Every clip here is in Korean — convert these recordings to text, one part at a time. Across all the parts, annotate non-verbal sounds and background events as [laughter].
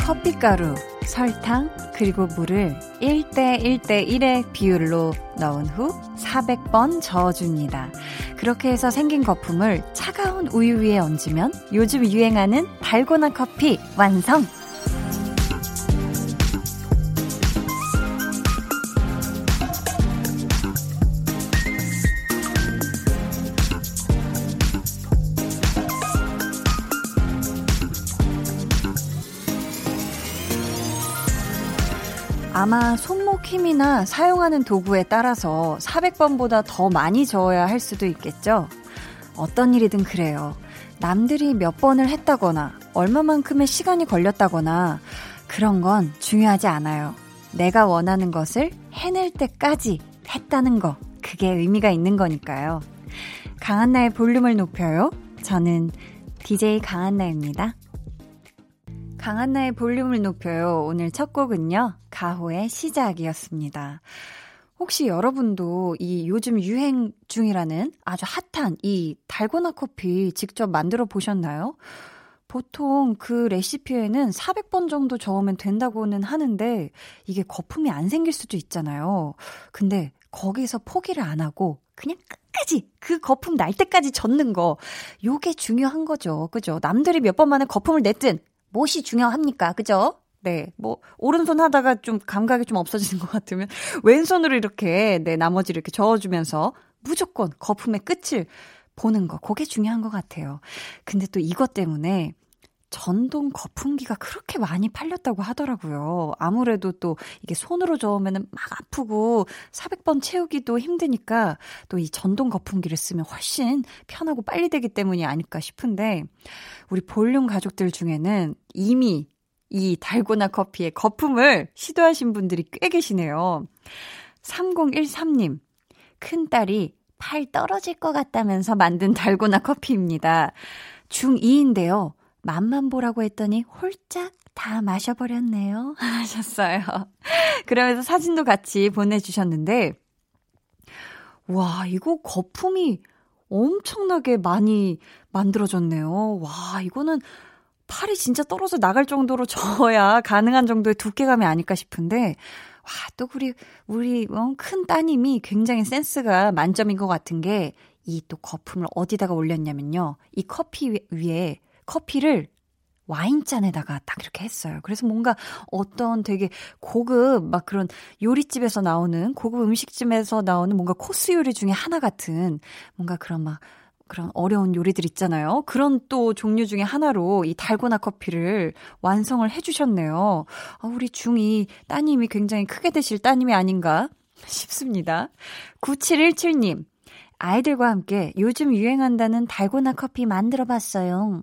커피가루, 설탕, 그리고 물을 1대 1대 1의 비율로 넣은 후 400번 저어줍니다. 그렇게 해서 생긴 거품을 차가운 우유 위에 얹으면 요즘 유행하는 달고나 커피 완성! 아마 손목 힘이나 사용하는 도구에 따라서 400번보다 더 많이 저어야 할 수도 있겠죠? 어떤 일이든 그래요. 남들이 몇 번을 했다거나, 얼마만큼의 시간이 걸렸다거나, 그런 건 중요하지 않아요. 내가 원하는 것을 해낼 때까지 했다는 거, 그게 의미가 있는 거니까요. 강한나의 볼륨을 높여요. 저는 DJ 강한나입니다. 강한나의 볼륨을 높여요. 오늘 첫 곡은요. 가호의 시작이었습니다. 혹시 여러분도 이 요즘 유행 중이라는 아주 핫한 이 달고나 커피 직접 만들어 보셨나요? 보통 그 레시피에는 400번 정도 저으면 된다고는 하는데 이게 거품이 안 생길 수도 있잖아요. 근데 거기서 포기를 안 하고 그냥 끝까지 그 거품 날 때까지 젓는 거 요게 중요한 거죠. 그죠? 남들이 몇 번 만에 거품을 냈든 무엇이 중요합니까? 그죠? 네, 뭐, 오른손 하다가 좀 감각이 좀 없어지는 것 같으면, [laughs] 왼손으로 이렇게, 네, 나머지를 이렇게 저어주면서 무조건 거품의 끝을 보는 거, 그게 중요한 것 같아요. 근데 또 이것 때문에 전동 거품기가 그렇게 많이 팔렸다고 하더라고요. 아무래도 또 이게 손으로 저으면 막 아프고 400번 채우기도 힘드니까 또 이 전동 거품기를 쓰면 훨씬 편하고 빨리 되기 때문이 아닐까 싶은데 우리 볼륨 가족들 중에는 이미 이 달고나 커피의 거품을 시도하신 분들이 꽤 계시네요. 3013님, 큰딸이 팔 떨어질 것 같다면서 만든 달고나 커피입니다. 중2인데요. 맛만 보라고 했더니 홀짝 다 마셔버렸네요. [laughs] 하셨어요. 그러면서 사진도 같이 보내주셨는데, 와, 이거 거품이 엄청나게 많이 만들어졌네요. 와, 이거는 팔이 진짜 떨어져 나갈 정도로 저어야 가능한 정도의 두께감이 아닐까 싶은데, 와, 또 우리, 우리, 어, 큰 따님이 굉장히 센스가 만점인 것 같은 게, 이 또 거품을 어디다가 올렸냐면요. 이 커피 위에 커피를 와인잔에다가 딱 이렇게 했어요. 그래서 뭔가 어떤 되게 고급 막 그런 요리집에서 나오는 고급 음식집에서 나오는 뭔가 코스 요리 중에 하나 같은 뭔가 그런 막 그런 어려운 요리들 있잖아요. 그런 또 종류 중에 하나로 이 달고나 커피를 완성을 해주셨네요. 아, 우리 중이 따님이 굉장히 크게 되실 따님이 아닌가 싶습니다. 9717님. 아이들과 함께 요즘 유행한다는 달고나 커피 만들어 봤어요.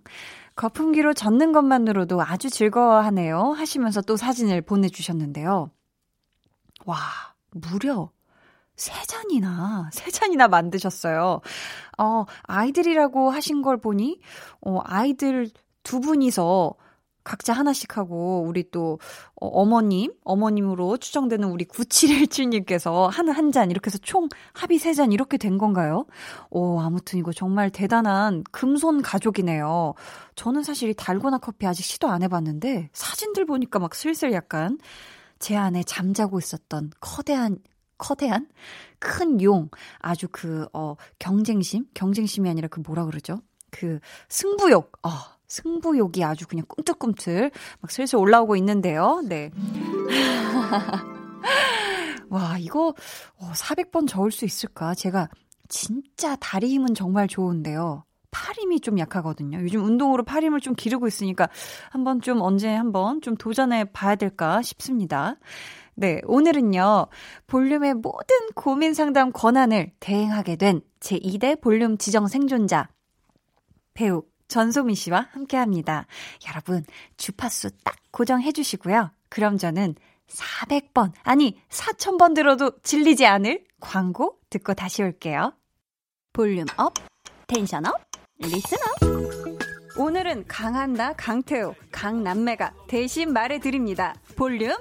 거품기로 젓는 것만으로도 아주 즐거워하네요. 하시면서 또 사진을 보내주셨는데요. 와, 무려 세 잔이나, 세 잔이나 만드셨어요. 어, 아이들이라고 하신 걸 보니, 어, 아이들 두 분이서 각자 하나씩 하고 우리 또 어, 어머님, 어머님으로 추정되는 우리 9717님께서 하나 한 잔 이렇게 해서 총 합이 세 잔 이렇게 된 건가요? 오, 아무튼 이거 정말 대단한 금손 가족이네요. 저는 사실 이 달고나 커피 아직 시도 안 해봤는데 사진들 보니까 막 슬슬 약간 제 안에 잠자고 있었던 커다란 커다란 큰 용, 아주 그, 어, 경쟁심? 경쟁심이 아니라 그 뭐라 그러죠? 그 승부욕, 아, 승부욕이 아주 그냥 꿈틀꿈틀 막 슬슬 올라오고 있는데요. 네. [laughs] 와, 이거 400번 어, 저을 수 있을까? 제가 진짜 다리 힘은 정말 좋은데요. 팔 힘이 좀 약하거든요. 요즘 운동으로 팔 힘을 좀 기르고 있으니까 한번 좀 언제 한번 좀 도전해 봐야 될까 싶습니다. 네, 오늘은요, 볼륨의 모든 고민 상담 권한을 대행하게 된 제2대 볼륨 지정 생존자, 배우 전소민 씨와 함께 합니다. 여러분, 주파수 딱 고정해 주시고요. 그럼 저는 400번, 아니, 4000번 들어도 질리지 않을 광고 듣고 다시 올게요. volume up, tension up, listen up. 오늘은 강한나, 강태호, 강남매가 대신 말해드립니다. 볼륨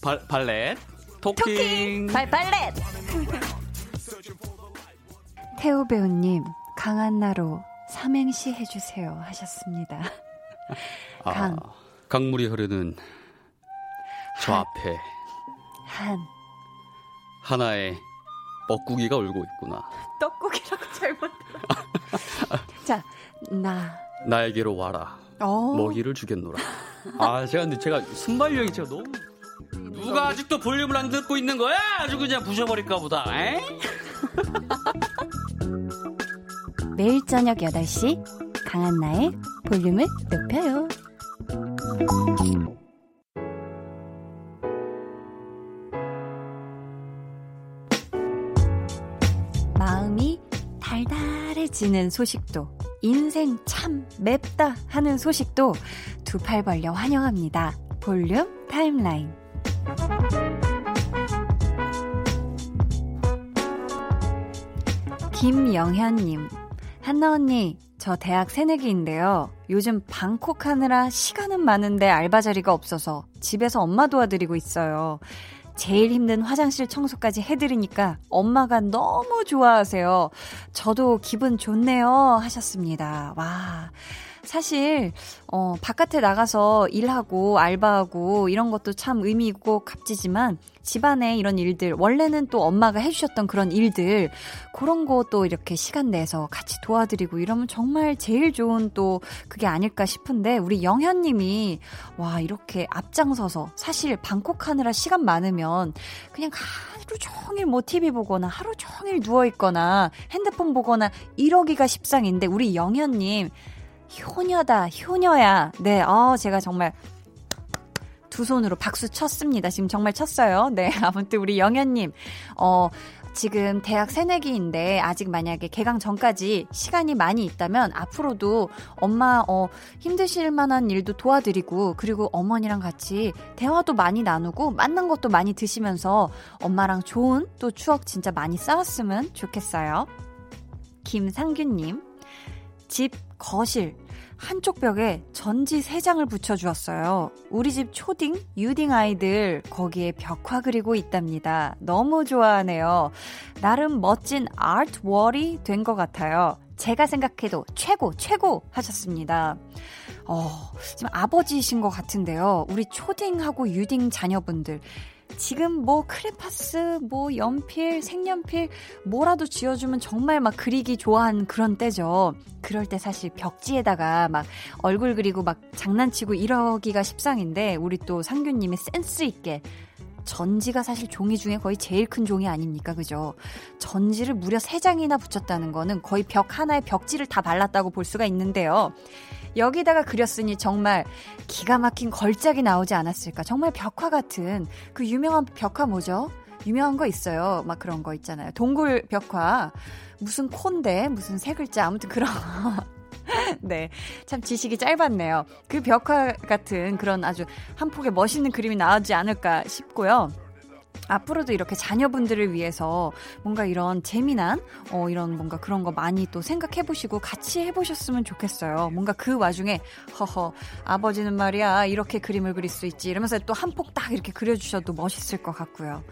발, valet talking, talking. 발, 발렛 [laughs] 태호 배우님 강한나로 삼행시 해주세요 하셨습니다. 아, 강 강물이 흐르는 저 한. 앞에 한 하나의 뻐꾸기가 울고 있구나. 떡국이라고 잘못. 자, 나. 나에게로 와라. 어. 먹이를 주겠노라. 아, 제가 근데 제가 순발력이 제가 너무 누가 아직도 볼륨을 안 듣고 있는 거야? 아주 그냥 부셔버릴까 보다. [laughs] 에? 매일 저녁 8시 강한나의 볼륨을 높여요. 마음이 달달해지는 소식도 인생 참 맵다 하는 소식도 두 팔 벌려 환영합니다. 볼륨 타임라인. 김영현님, 한나 언니, 저 대학 새내기인데요. 요즘 방콕 하느라 시간은 많은데 알바 자리가 없어서 집에서 엄마 도와드리고 있어요. 제일 힘든 화장실 청소까지 해드리니까 엄마가 너무 좋아하세요. 저도 기분 좋네요. 하셨습니다. 와. 사실, 어, 바깥에 나가서 일하고 알바하고 이런 것도 참 의미 있고 값지지만 집안에 이런 일들, 원래는 또 엄마가 해주셨던 그런 일들, 그런 거 또 이렇게 시간 내서 같이 도와드리고 이러면 정말 제일 좋은 또 그게 아닐까 싶은데, 우리 영현님이, 와, 이렇게 앞장서서, 사실 방콕 하느라 시간 많으면 그냥 하루 종일 뭐 TV 보거나 하루 종일 누워 있거나 핸드폰 보거나 이러기가 십상인데, 우리 영현님, 효녀다, 효녀야. 네, 어, 제가 정말 두 손으로 박수 쳤습니다. 지금 정말 쳤어요. 네, [laughs] 아무튼 우리 영현님, 어, 지금 대학 새내기인데 아직 만약에 개강 전까지 시간이 많이 있다면 앞으로도 엄마 어 힘드실 만한 일도 도와드리고 그리고 어머니랑 같이 대화도 많이 나누고 만난 것도 많이 드시면서 엄마랑 좋은 또 추억 진짜 많이 쌓았으면 좋겠어요. 김상균님 집 거실 한쪽 벽에 전지 3장을 붙여주었어요. 우리 집 초딩, 유딩 아이들 거기에 벽화 그리고 있답니다. 너무 좋아하네요. 나름 멋진 아트월이 된 것 같아요. 제가 생각해도 최고, 최고 하셨습니다. 어, 지금 아버지이신 것 같은데요. 우리 초딩하고 유딩 자녀분들. 지금 뭐 크레파스, 뭐 연필, 색연필 뭐라도 지어주면 정말 막 그리기 좋아하는 그런 때죠. 그럴 때 사실 벽지에다가 막 얼굴 그리고 막 장난치고 이러기가 십상인데 우리 또 상규님이 센스 있게 전지가 사실 종이 중에 거의 제일 큰 종이 아닙니까? 그죠? 전지를 무려 3장이나 붙였다는 거는 거의 벽 하나에 벽지를 다 발랐다고 볼 수가 있는데요. 여기다가 그렸으니 정말 기가 막힌 걸작이 나오지 않았을까. 정말 벽화 같은 그 유명한 벽화 뭐죠? 유명한 거 있어요. 막 그런 거 있잖아요. 동굴 벽화. 무슨 콘데, 무슨 세 글자, 아무튼 그런. [laughs] 네. 참 지식이 짧았네요. 그 벽화 같은 그런 아주 한 폭의 멋있는 그림이 나오지 않을까 싶고요. 앞으로도 이렇게 자녀분들을 위해서 뭔가 이런 재미난 어 이런 뭔가 그런 거 많이 또 생각해 보시고 같이 해 보셨으면 좋겠어요. 뭔가 그 와중에 허허 아버지는 말이야 이렇게 그림을 그릴 수 있지 이러면서 또 한 폭 딱 이렇게 그려 주셔도 멋있을 것 같고요.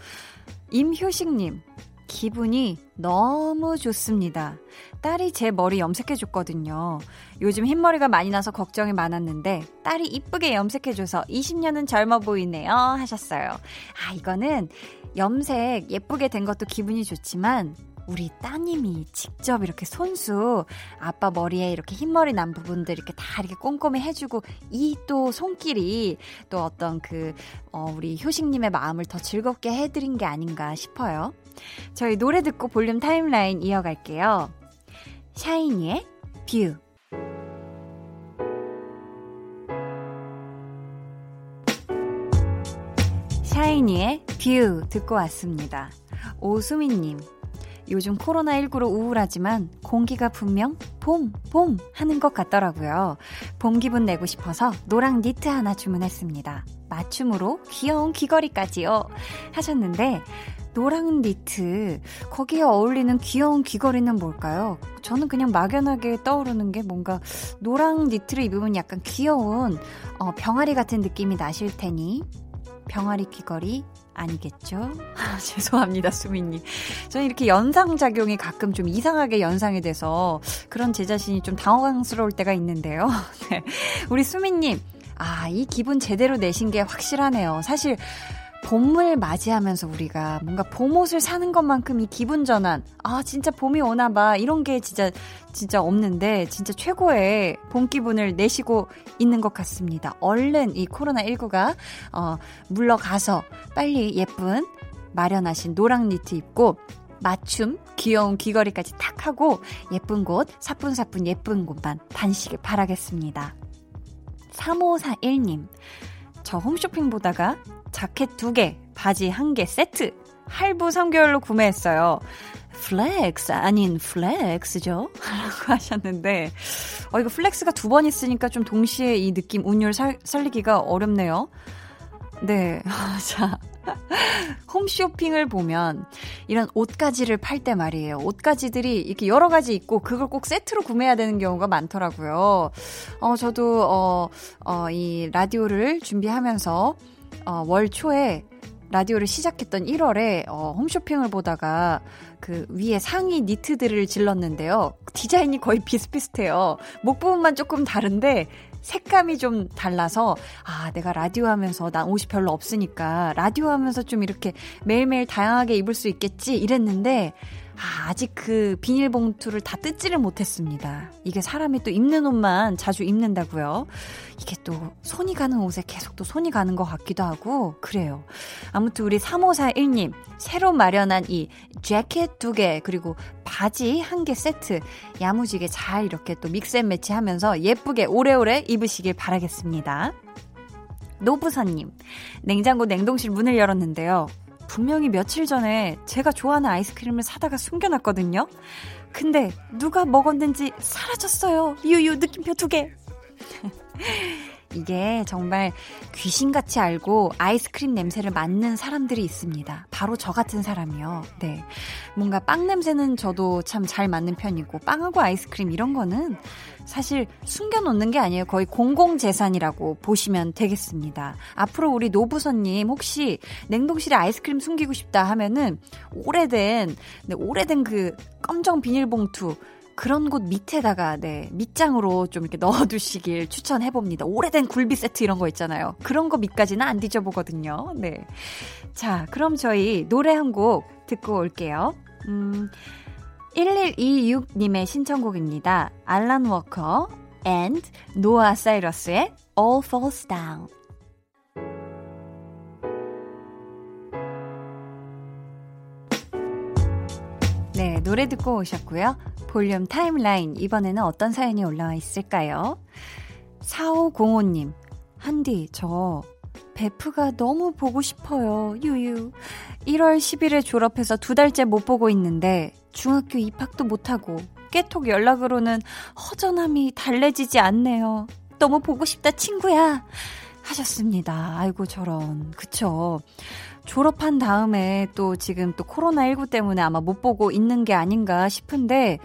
임효식 님 기분이 너무 좋습니다. 딸이 제 머리 염색해줬거든요. 요즘 흰머리가 많이 나서 걱정이 많았는데, 딸이 이쁘게 염색해줘서 20년은 젊어 보이네요. 하셨어요. 아, 이거는 염색 예쁘게 된 것도 기분이 좋지만, 우리 따님이 직접 이렇게 손수 아빠 머리에 이렇게 흰머리 난 부분들 이렇게 다 이렇게 꼼꼼히 해주고 이 또 손길이 또 어떤 그, 어, 우리 효식님의 마음을 더 즐겁게 해드린 게 아닌가 싶어요. 저희 노래 듣고 볼륨 타임라인 이어갈게요. 샤이니의 View. 샤이니의 View 듣고 왔습니다. 오수민님, 요즘 코로나19로 우울하지만 공기가 분명 봄, 봄 하는 것 같더라고요. 봄 기분 내고 싶어서 노랑 니트 하나 주문했습니다. 맞춤으로 귀여운 귀걸이까지요. 하셨는데, 노랑 니트, 거기에 어울리는 귀여운 귀걸이는 뭘까요? 저는 그냥 막연하게 떠오르는 게 뭔가 노랑 니트를 입으면 약간 귀여운 어, 병아리 같은 느낌이 나실 테니 병아리 귀걸이 아니겠죠? [laughs] 죄송합니다, 수민님. 저는 이렇게 연상작용이 가끔 좀 이상하게 연상이 돼서 그런 제 자신이 좀 당황스러울 때가 있는데요. [laughs] 네. 우리 수민님, 아, 이 기분 제대로 내신 게 확실하네요. 사실, 봄을 맞이하면서 우리가 뭔가 봄옷을 사는 것만큼 이 기분 전환, 아, 진짜 봄이 오나 봐. 이런 게 진짜, 진짜 없는데, 진짜 최고의 봄 기분을 내시고 있는 것 같습니다. 얼른 이 코로나19가, 어, 물러가서 빨리 예쁜 마련하신 노랑 니트 입고, 맞춤, 귀여운 귀걸이까지 탁 하고, 예쁜 곳, 사뿐사뿐 예쁜 곳만 다니시길 바라겠습니다. 3541님. 저 홈쇼핑 보다가 자켓 2개, 바지 1개 세트 할부 3개월로 구매했어요. flex 아닌 flex죠? [laughs] 라고 하셨는데 어 이거 flex가 두 번 있으니까 좀 동시에 이 느낌 운율 살, 살리기가 어렵네요. 네. [laughs] 자. 홈쇼핑을 보면 이런 옷가지를 팔 때 말이에요. 옷가지들이 이렇게 여러 가지 있고 그걸 꼭 세트로 구매해야 되는 경우가 많더라고요. 어, 저도, 어, 어, 이 라디오를 준비하면서 어, 월 초에 라디오를 시작했던 1월에 어, 홈쇼핑을 보다가 그 위에 상의 니트들을 질렀는데요. 디자인이 거의 비슷비슷해요. 목 부분만 조금 다른데 색감이 좀 달라서 아 내가 라디오 하면서 난 옷이 별로 없으니까 라디오 하면서 좀 이렇게 매일매일 다양하게 입을 수 있겠지 이랬는데 아, 아직 그 비닐봉투를 다 뜯지를 못했습니다. 이게 사람이 또 입는 옷만 자주 입는다고요. 이게 또 손이 가는 옷에 계속 또 손이 가는 것 같기도 하고 그래요. 아무튼 우리 3541님 새로 마련한 이 재킷 두 개 그리고 바지 한 개 세트 야무지게 잘 이렇게 또 믹스앤매치 하면서 예쁘게 오래오래 입으시길 바라겠습니다. 노부선님 냉장고 냉동실 문을 열었는데요. 분명히 며칠 전에 제가 좋아하는 아이스크림을 사다가 숨겨놨거든요. 근데 누가 먹었는지 사라졌어요. 유유 느낌표 두 개. [laughs] 이게 정말 귀신같이 알고 아이스크림 냄새를 맡는 사람들이 있습니다. 바로 저 같은 사람이요. 네. 뭔가 빵 냄새는 저도 참 잘 맡는 편이고, 빵하고 아이스크림 이런 거는 사실 숨겨놓는 게 아니에요. 거의 공공재산이라고 보시면 되겠습니다. 앞으로 우리 노부선님 혹시 냉동실에 아이스크림 숨기고 싶다 하면은 오래된, 네, 오래된 그 검정 비닐봉투 그런 곳 밑에다가 네 밑장으로 좀 이렇게 넣어두시길 추천해 봅니다. 오래된 굴비 세트 이런 거 있잖아요. 그런 거 밑까지는 안 뒤져보거든요. 네. 자, 그럼 저희 노래 한 곡 듣고 올게요. 음, 1126님의 신청곡입니다. 알란 워커 and 노아 사이러스의 All Falls Down. 네, 노래 듣고 오셨고요. 볼륨 타임라인, 이번에는 어떤 사연이 올라와 있을까요? 4505님, 한디, 저, 베프가 너무 보고 싶어요. 유유. 1월 10일에 졸업해서 두 달째 못 보고 있는데, 중학교 입학도 못하고, 깨톡 연락으로는 허전함이 달래지지 않네요. 너무 보고 싶다, 친구야. 하셨습니다. 아이고, 저런. 그쵸. 졸업한 다음에 또 지금 또 코로나19 때문에 아마 못 보고 있는 게 아닌가 싶은데,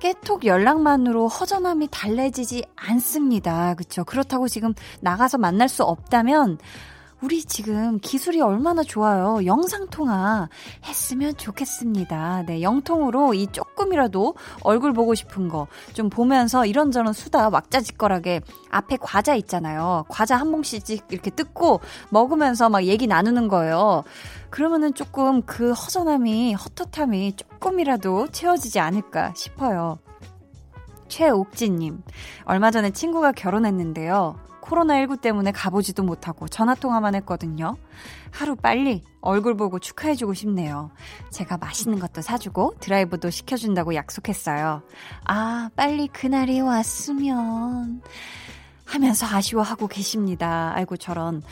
깨톡 연락만으로 허전함이 달래지지 않습니다. 그쵸? 그렇다고 지금 나가서 만날 수 없다면, 우리 지금 기술이 얼마나 좋아요. 영상통화 했으면 좋겠습니다. 네, 영통으로 이 조금이라도 얼굴 보고 싶은 거 좀 보면서 이런저런 수다 왁자지껄하게 앞에 과자 있잖아요. 과자 한 봉씩 이렇게 뜯고 먹으면서 막 얘기 나누는 거예요. 그러면은 조금 그 허전함이, 헛헛함이 조금이라도 채워지지 않을까 싶어요. 최옥진님, 얼마 전에 친구가 결혼했는데요. 코로나19 때문에 가보지도 못하고 전화통화만 했거든요. 하루 빨리 얼굴 보고 축하해주고 싶네요. 제가 맛있는 것도 사주고 드라이브도 시켜준다고 약속했어요. 아, 빨리 그날이 왔으면. 하면서 아쉬워하고 계십니다. 아이고, 저런.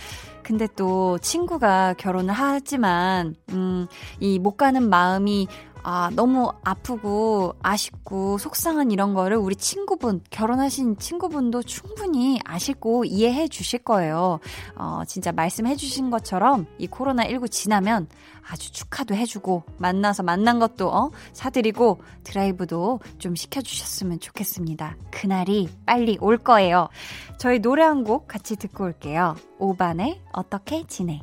근데 또 친구가 결혼을 하지만, 음, 이 못 가는 마음이 아, 너무 아프고 아쉽고 속상한 이런 거를 우리 친구분, 결혼하신 친구분도 충분히 아시고 이해해 주실 거예요. 어, 진짜 말씀해 주신 것처럼 이 코로나19 지나면 아주 축하도 해주고 만나서 만난 것도 어? 사드리고 드라이브도 좀 시켜주셨으면 좋겠습니다. 그날이 빨리 올 거예요. 저희 노래 한 곡 같이 듣고 올게요. 오반의 어떻게 지내?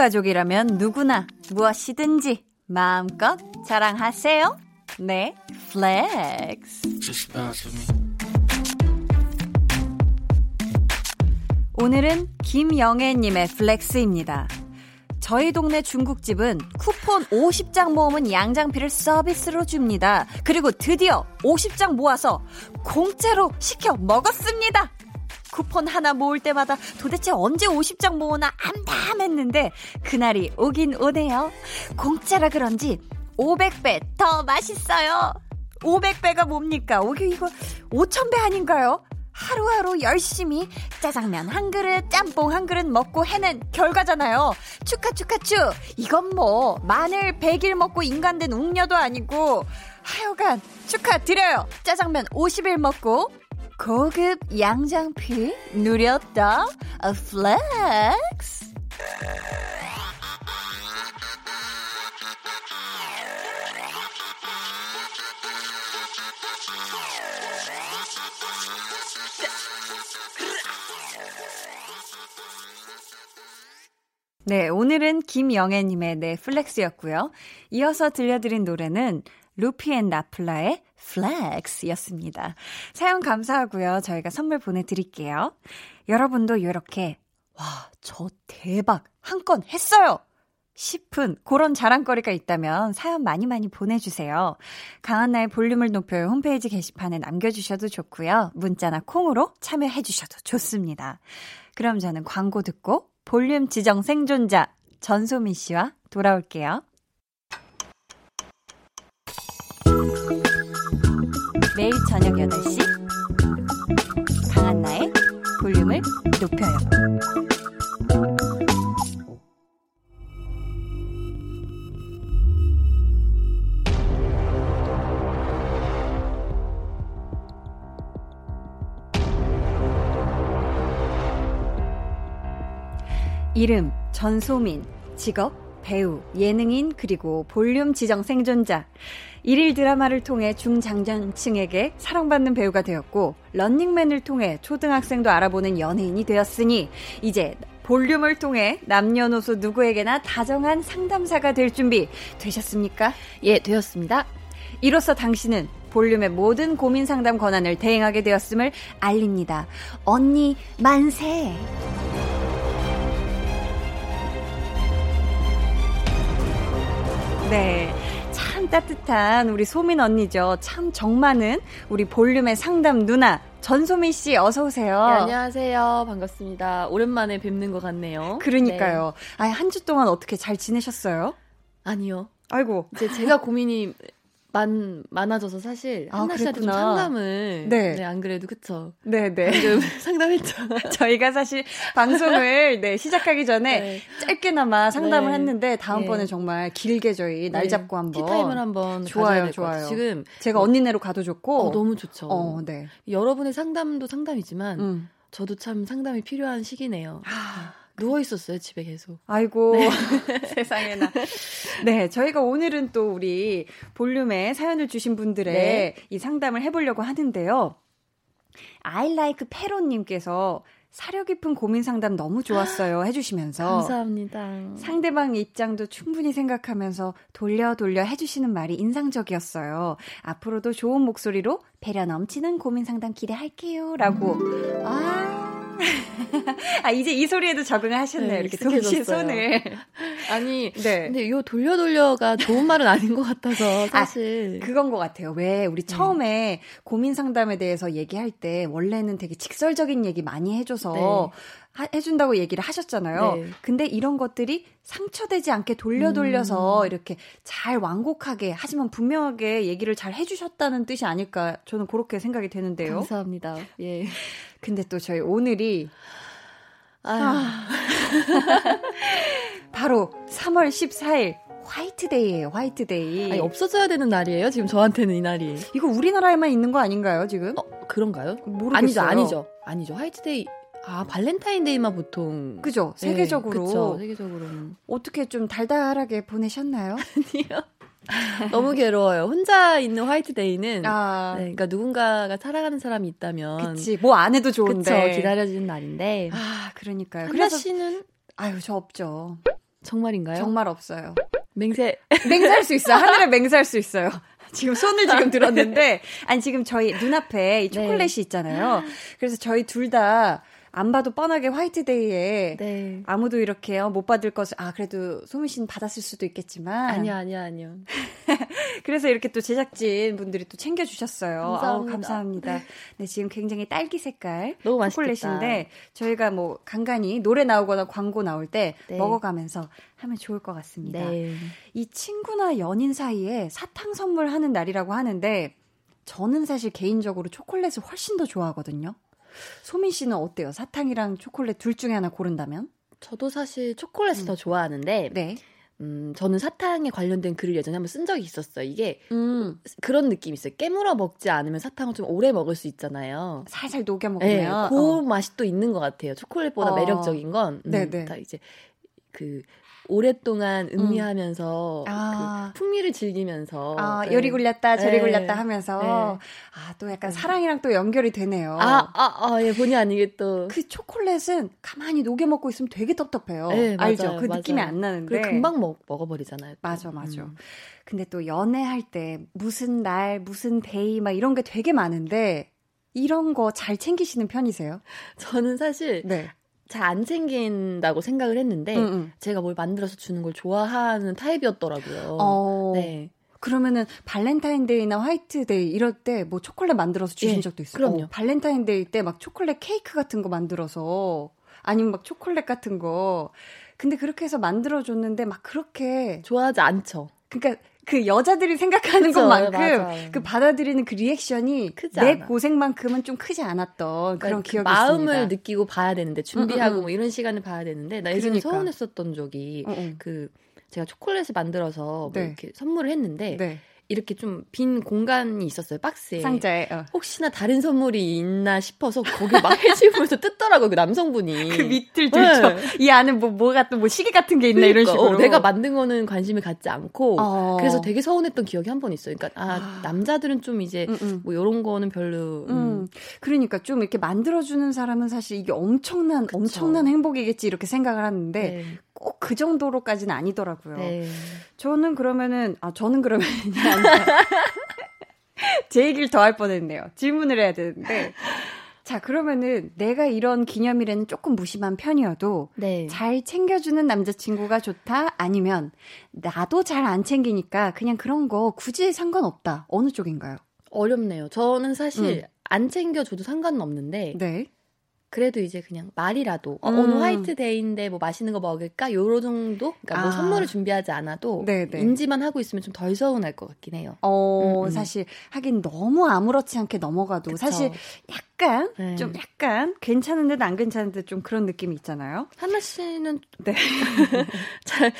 가족이라면 누구나 무엇이든지 마음껏 자랑하세요. 네, flex. 오늘은 김영애님의 flex입니다. 저희 동네 중국집은 쿠폰 50장 모으면 양장피를 서비스로 줍니다. 그리고 드디어 50장 모아서 공짜로 시켜 먹었습니다. 쿠폰 하나 모을 때마다 도대체 언제 50장 모으나 암담했는데 그날이 오긴 오네요. 공짜라 그런지 500배 더 맛있어요. 500배가 뭡니까? 오게 이거 5000배 아닌가요? 하루하루 열심히 짜장면 한 그릇, 짬뽕 한 그릇 먹고 해낸 결과잖아요. 축하, 축하, 축! 이건 뭐, 마늘 100일 먹고 인간된 웅녀도 아니고, 하여간 축하드려요. 짜장면 50일 먹고, 고급 양장피 누렸다. 아, flex. 네, 오늘은 김영애님의 네, flex였고요. 이어서 들려드린 노래는 루피 and 나플라의 flex였습니다. 사연 감사하고요. 저희가 선물 보내드릴게요. 여러분도 이렇게 와, 저 대박 한 건 했어요. 싶은 그런 자랑거리가 있다면 사연 많이 많이 보내주세요. 강한나의 볼륨을 높여요 홈페이지 게시판에 남겨주셔도 좋고요. 문자나 콩으로 참여해주셔도 좋습니다. 그럼 저는 광고 듣고 볼륨 지정 생존자 전소미 씨와 돌아올게요. 매일 저녁 8시 강한나의 볼륨을 높여요. 이름 전소민, 직업 배우, 예능인 그리고 볼륨 지정 생존자. 일일 드라마를 통해 중장년층에게 사랑받는 배우가 되었고 런닝맨을 통해 초등학생도 알아보는 연예인이 되었으니 이제 볼륨을 통해 남녀노소 누구에게나 다정한 상담사가 될 준비 되셨습니까? 예, 되었습니다. 이로써 당신은 볼륨의 모든 고민 상담 권한을 대행하게 되었음을 알립니다. 언니 만세! 네. 참 따뜻한 우리 소민 언니죠. 참 정많은 우리 볼륨의 상담 누나 전소민 씨 어서 오세요. 네, 안녕하세요. 반갑습니다. 오랜만에 뵙는 것 같네요. 그러니까요. 네. 아, 한 주 동안 어떻게 잘 지내셨어요? 아니요. 아이고. 이제 제가 고민이 많 많아져서 사실 아, 한나 씨한테 좀 상담을 네. 네. 안 그래도 그쵸 네네 네. 방금 [laughs] 상담했죠 저희가 사실 방송을 네 시작하기 전에 네. 짧게나마 상담을 네. 했는데 다음번에 예. 정말 길게 저희 날 네. 잡고 한번 티타임을 한번 좋아요 좋아요 지금 제가 언니네로 가도 좋고 어, 너무 좋죠 어, 네 여러분의 상담도 상담이지만 음. 저도 참 상담이 필요한 시기네요. 아. 누워 있었어요 집에 계속. 아이고 네. [laughs] 세상에나. 네 저희가 오늘은 또 우리 볼륨에 사연을 주신 분들의 네. 이 상담을 해보려고 하는데요. I like 페로님께서 사려 깊은 고민 상담 너무 좋았어요. [gasps] 해주시면서. 감사합니다. 상대방 입장도 충분히 생각하면서 돌려 돌려 해주시는 말이 인상적이었어요. 앞으로도 좋은 목소리로 배려 넘치는 고민 상담 기대할게요. 라고. 아. 아, 이제 이 소리에도 적응을 하셨네요. 네, 이렇게 동시에 손을. 아니, 네. 근데 요 돌려 돌려가 좋은 말은 아닌 것 같아서 아, 사실. 아, 그건 것 같아요. 왜 우리 네. 처음에 음. 고민 상담에 대해서 얘기할 때 원래는 되게 직설적인 얘기 많이 해줘서 네. 하, 해준다고 얘기를 하셨잖아요. 네. 근데 이런 것들이 상처되지 않게 돌려 돌려서 음. 이렇게 잘 완곡하게 하지만 분명하게 얘기를 잘 해주셨다는 뜻이 아닐까 저는 그렇게 생각이 되는데요. 감사합니다. 예. 근데 또 저희 오늘이 아. [laughs] 바로 3월 14일 화이트데이예요. 화이트데이. 아니, 없어져야 되는 날이에요. 지금 저한테는 이 날이. 이거 우리나라에만 있는 거 아닌가요, 지금? 어, 그런가요? 모르겠어요. 아니죠, 아니죠. 아니죠. 화이트데이 아, 발렌타인데이만 보통. 그죠. 네, 세계적으로. 네, 그쵸, 세계적으로는. 어떻게 좀 달달하게 보내셨나요? [laughs] 아니요. 너무 괴로워요. 혼자 있는 화이트데이는 아. 네, 그러니까 누군가가 사랑하는 사람이 있다면 그치 뭐 안 해도 좋은데 그쵸, 기다려지는 날인데 아 그러니까요. 하나 씨는 아유 저 없죠. 정말인가요? 정말 없어요. 맹세 맹세할 수 있어요. 하늘에 [laughs] 맹세할 수 있어요. 지금 손을 지금 들었는데 아니 지금 저희 눈앞에 이 초콜릿이 네. 있잖아요. 그래서 저희 둘 다 안 봐도 뻔하게 화이트데이에 네. 아무도 이렇게 어, 못 받을 것을 아 그래도 소민 씨는 받았을 수도 있겠지만 아니요 아니요 아니요. [laughs] 그래서 이렇게 또 제작진 분들이 또 챙겨 주셨어요. 감사합니다. 감사합니다. 네 지금 굉장히 딸기 색깔 너무 초콜릿인데 저희가 뭐 간간히 노래 나오거나 광고 나올 때 네. 먹어가면서 하면 좋을 것 같습니다. 네. 이 친구나 연인 사이에 사탕 선물하는 날이라고 하는데 저는 사실 개인적으로 초콜릿을 훨씬 더 좋아하거든요. 소민 씨는 어때요? 사탕이랑 초콜릿 둘 중에 하나 고른다면? 저도 사실 초콜릿을 음. 더 좋아하는데, 네. 음, 저는 사탕에 관련된 글을 예전에 한번 쓴 적이 있었어요. 이게 음. 그런 느낌이 있어요. 깨물어 먹지 않으면 사탕을 좀 오래 먹을 수 있잖아요. 살살 녹여 먹으면. 네, 그 어. 맛이 또 있는 것 같아요. 초콜릿보다 어. 매력적인 건. 음, 네네. 다 이제 그 오랫동안 음. 음미하면서 음. 아. 그 풍미를 즐기면서 아, 네. 요리 굴렸다 저리 네. 굴렸다 하면서 네. 아또 약간 네. 사랑이랑 또 연결이 되네요. 아아아 아, 예, 본의 아니게 또 그 초콜릿은 가만히 녹여 먹고 있으면 되게 텁텁해요. 네, 알죠? 맞아요, 그 맞아요. 느낌이 안 나는데 금방 먹 먹어버리잖아요. 또. 맞아 맞아. 음. 근데 또 연애할 때 무슨 날 무슨 데이 막 이런 게 되게 많은데 이런 거 잘 챙기시는 편이세요? 저는 사실 네. 잘 안 챙긴다고 생각을 했는데 음, 음. 제가 뭘 만들어서 주는 걸 좋아하는 타입이었더라고요. 어. 네. 그러면은 발렌타인데이나 화이트데이 이럴 때 뭐 초콜릿 만들어서 주신 예, 적도 있어요. 그럼요. 어, 발렌타인데이 때 막 초콜릿 케이크 같은 거 만들어서 아니면 막 초콜릿 같은 거. 근데 그렇게 해서 만들어 줬는데 막 그렇게 좋아하지 않죠. 그러니까 그 여자들이 생각하는 그쵸, 것만큼 맞아. 그 받아들이는 그 리액션이 내 않아. 고생만큼은 좀 크지 않았던 그러니까 그런 그 기억이 마음을 있습니다. 마음을 느끼고 봐야 되는데 준비하고 음, 음, 음. 뭐 이런 시간을 봐야 되는데 나 예전에 그러니까. 서운했었던 적이 음, 음. 그 제가 초콜릿을 만들어서 뭐 네. 이렇게 선물을 했는데 네. 이렇게 좀 빈 공간이 있었어요 박스에 상자에 어. 혹시나 다른 선물이 있나 싶어서 거기 막 [laughs] 해집으면서 뜯더라고요 그 남성분이 그 밑을 들죠 네. 이 안에 뭐 뭐가 또 뭐 시계 같은 게 있나 그러니까, 이런 식으로 어, 내가 만든 거는 관심을 갖지 않고 어. 그래서 되게 서운했던 기억이 한 번 있어요 그러니까 아, 아. 남자들은 좀 이제 음, 음. 뭐 이런 거는 별로 음. 음. 그러니까 좀 이렇게 만들어주는 사람은 사실 이게 엄청난 그쵸. 엄청난 행복이겠지 이렇게 생각을 하는데 네. 꼭 그 정도로까지는 아니더라고요. 네. 저는 그러면은 아 저는 그러면 [laughs] 제 얘기를 더 할 뻔했네요. 질문을 해야 되는데. 자, 그러면은 내가 이런 기념일에는 조금 무심한 편이어도 네. 잘 챙겨주는 남자친구가 좋다? 아니면 나도 잘 안 챙기니까 그냥 그런 거 굳이 상관없다. 어느 쪽인가요? 어렵네요. 저는 사실 음. 안 챙겨줘도 상관은 없는데 네. 그래도 이제 그냥 말이라도 어, 음. 오늘 화이트데이인데 뭐 맛있는 거 먹을까 요런 정도 그러니까 뭐 아. 뭐 선물을 준비하지 않아도 네네. 네. 인지만 하고 있으면 좀 덜 서운할 것 같긴 해요. 어 음, 음. 사실 하긴 너무 아무렇지 않게 넘어가도 그쵸. 사실 약간 네. 좀 약간 괜찮은 듯 안 괜찮은 듯 좀 그런 느낌이 있잖아요. 하나 씨는 네. [laughs] 잘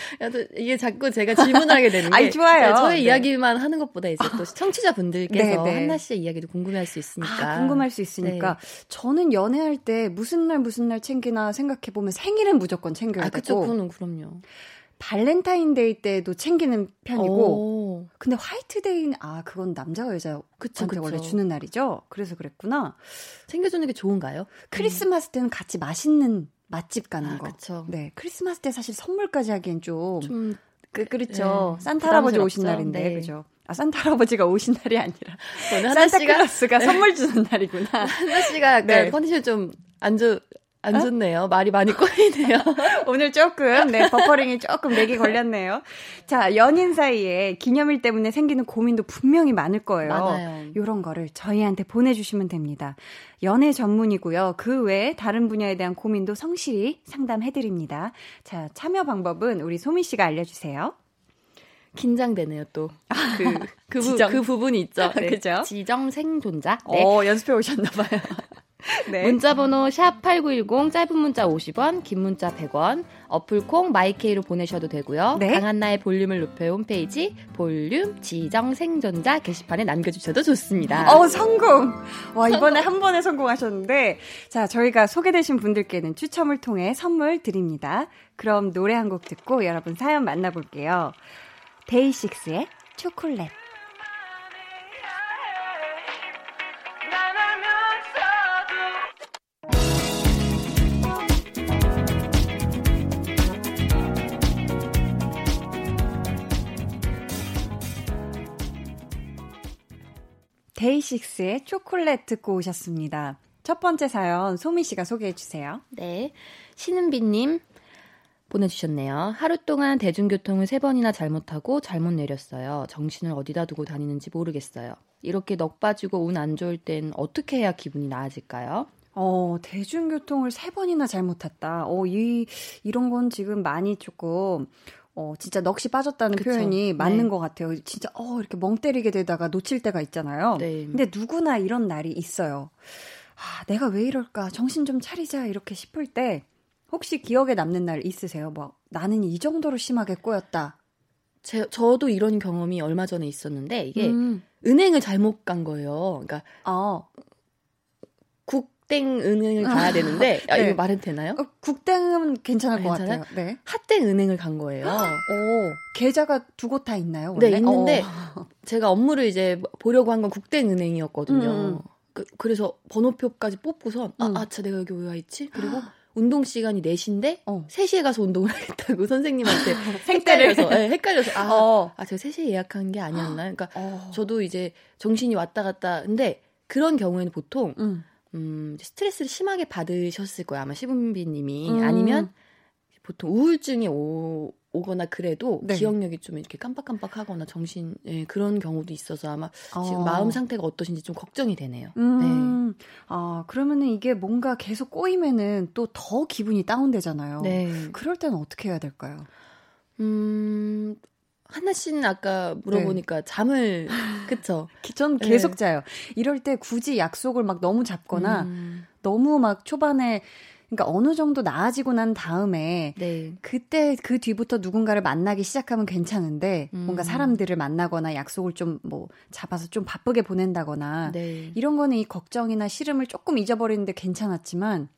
이게 자꾸 제가 질문하게 되는 게 아이, 좋아요. 네, 저의 네. 이야기만 하는 것보다 이제 또 청취자 분들께서 네, 네. 한나 씨의 이야기도 궁금해할 수 있으니까 아, 궁금할 수 있으니까 저는 연애할 때 무슨 날 무슨 날 챙기나 생각해 보면 생일은 무조건 챙겨야 아, 되고. 그쵸, 그럼요. 발렌타인데이 때도 챙기는 편이고 오. 근데 화이트데이는 아 그건 남자가 여자한테 원래 주는 날이죠. 그래서 그랬구나. 챙겨주는 게 좋은가요? 크리스마스 때는 같이 맛있는 맛집 가는 아, 거. 그쵸. 네 크리스마스 때 사실 선물까지 하기엔 좀, 좀 그, 그렇죠. 네, 산타 할아버지 오신 날인데 네. 그죠. 아 산타 할아버지가 오신 날이 아니라 산타클로스가 네. 선물 주는 날이구나. [laughs] 한나 씨가 약간 네. 컨디션 좀 안 좋. 안 어? 좋네요. 말이 많이 꼬이네요. [laughs] 오늘 조금, 네, 버퍼링이 조금 맥이 걸렸네요. 자, 연인 사이에 기념일 때문에 생기는 고민도 분명히 많을 거예요. 많아요. 요런 거를 저희한테 보내주시면 됩니다. 연애 전문이고요. 그 외에 다른 분야에 대한 고민도 성실히 상담해드립니다. 자, 참여 방법은 우리 소미 씨가 알려주세요. 긴장되네요, 또. 그, [laughs] 그, 부, 그 부분이 있죠. [laughs] 네. 그죠? 지정 생존자. 네. 어, 연습해 오셨나봐요. [laughs] 네. 문자번호 샵8910 짧은 문자 50원, 긴 문자 100원, 어플콩 my K로 보내셔도 되고요. 네. 강한나의 볼륨을 높여 홈페이지 볼륨 지정 생존자 게시판에 남겨주셔도 좋습니다. 어 성공! 와 이번에 한 번에 성공하셨는데 자 저희가 소개되신 분들께는 추첨을 통해 선물 드립니다. 그럼 노래 한 곡 듣고 여러분 사연 만나볼게요. 데이식스의 초콜렛 데이식스의 초콜렛 듣고 오셨습니다. 첫 번째 사연 소미 씨가 소개해 주세요. 네. 신은비 님 보내주셨네요. 하루 동안 대중교통을 세 번이나 잘못하고 잘못 내렸어요. 정신을 어디다 두고 다니는지 모르겠어요. 이렇게 넋 빠지고 운 안 좋을 땐 어떻게 해야 기분이 나아질까요? 어, 대중교통을 세 번이나 잘못 탔다. 어, 이, 이런 건 지금 많이 조금, 어, 진짜 넋이 빠졌다는 그쵸. 표현이 맞는 네. 것 같아요. 진짜, 어, 이렇게 멍 때리게 되다가 놓칠 때가 있잖아요. 네. 근데 누구나 이런 날이 있어요. 아, 내가 왜 이럴까? 정신 좀 차리자. 이렇게 싶을 때, 혹시 기억에 남는 날 있으세요? 뭐, 나는 이 정도로 심하게 꼬였다. 제, 저도 이런 경험이 얼마 전에 있었는데, 이게 음. 은행을 잘못 간 거예요. 그러니까, 어. 땡 은행을 가야 되는데 아, 네. 이거 말해도 되나요? 어, 국땡은 괜찮을 것 같아요. 네. 핫땡 은행을 간 거예요. 오, 계좌가 두 곳 다 있나요? 원래? 네, 있는데 어. [laughs] 제가 업무를 이제 보려고 한 건 국땡 은행이었거든요. 음. 그, 래서 번호표까지 뽑고선 아, 음. 아, 차 내가 여기 왜 와 있지? 그리고 운동 시간이 4시인데 어. 3시에 가서 운동을 [laughs] 하겠다고 선생님한테 [laughs] 헷갈려서 네, 헷갈려서 아, 어. 아 제가 3시에 예약한 게 아니었나? 그러니까 어. 저도 이제 정신이 왔다 갔다 근데 그런 경우에는 보통 음. 음, 스트레스를 심하게 받으셨을 거예요. 아마 시분비님이 음. 아니면 보통 우울증이 오, 오거나 그래도 네. 기억력이 좀 이렇게 깜빡깜빡하거나 정신 예, 그런 경우도 있어서 아마 어. 지금 마음 상태가 어떠신지 좀 걱정이 되네요. 음. 네. 아 그러면은 이게 뭔가 계속 꼬이면은 또 더 기분이 다운되잖아요. 네. 그럴 때는 어떻게 해야 될까요? 음 하나 씨는 아까 물어보니까 네. 잠을 그쵸? [laughs] 전 네. 계속 네. 자요. 이럴 때 굳이 약속을 막 너무 잡거나 음. 너무 막 초반에 그러니까 어느 정도 나아지고 난 다음에 네. 그때 그 뒤부터 누군가를 만나기 시작하면 괜찮은데 음. 뭔가 사람들을 만나거나 약속을 좀 뭐 잡아서 좀 바쁘게 보낸다거나 네. 이런 거는 이 걱정이나 시름을 조금 잊어버리는데 괜찮았지만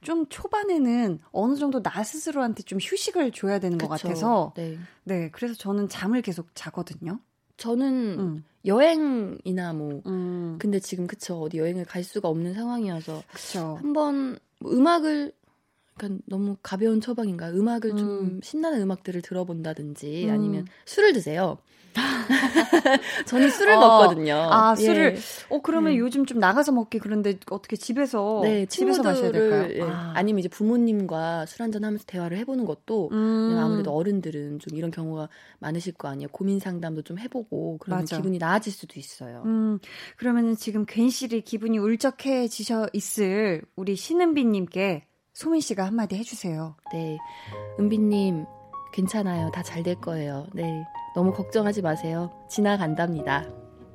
좀 초반에는 어느 정도 나 스스로한테 좀 휴식을 줘야 되는 그쵸. 것 같아서 네. 네 그래서 저는 잠을 계속 자거든요. 저는 음. 여행이나 뭐 음. 근데 지금 그쵸 어디 여행을 갈 수가 없는 상황이어서 한번 뭐 음악을 그러니까 너무 가벼운 처방인가 음악을 음. 좀 신나는 음악들을 들어본다든지 음. 아니면 술을 드세요. [laughs] 저는 술을 어, 먹거든요. 아, 술을. 예. 어, 그러면 음. 요즘 좀 나가서 먹기 그런데 어떻게 집에서 네, 집에서 마셔야 될까요? 예. 아. 니면 이제 부모님과 술 한잔 하면서 대화를 해 보는 것도 음. 아무래도 어른들은 좀 이런 경우가 많으실 거 아니에요. 고민 상담도 좀 해보고 그러면 맞아. 기분이 나아질 수도 있어요. 음. 그러면은 지금 괜시리 기분이 울적해지셔 있을 우리 신은비 님께 소민 씨가 한마디 해 주세요. 네. 은비 님 괜찮아요. 다 잘 될 거예요. 네. 너무 걱정하지 마세요. 지나간답니다.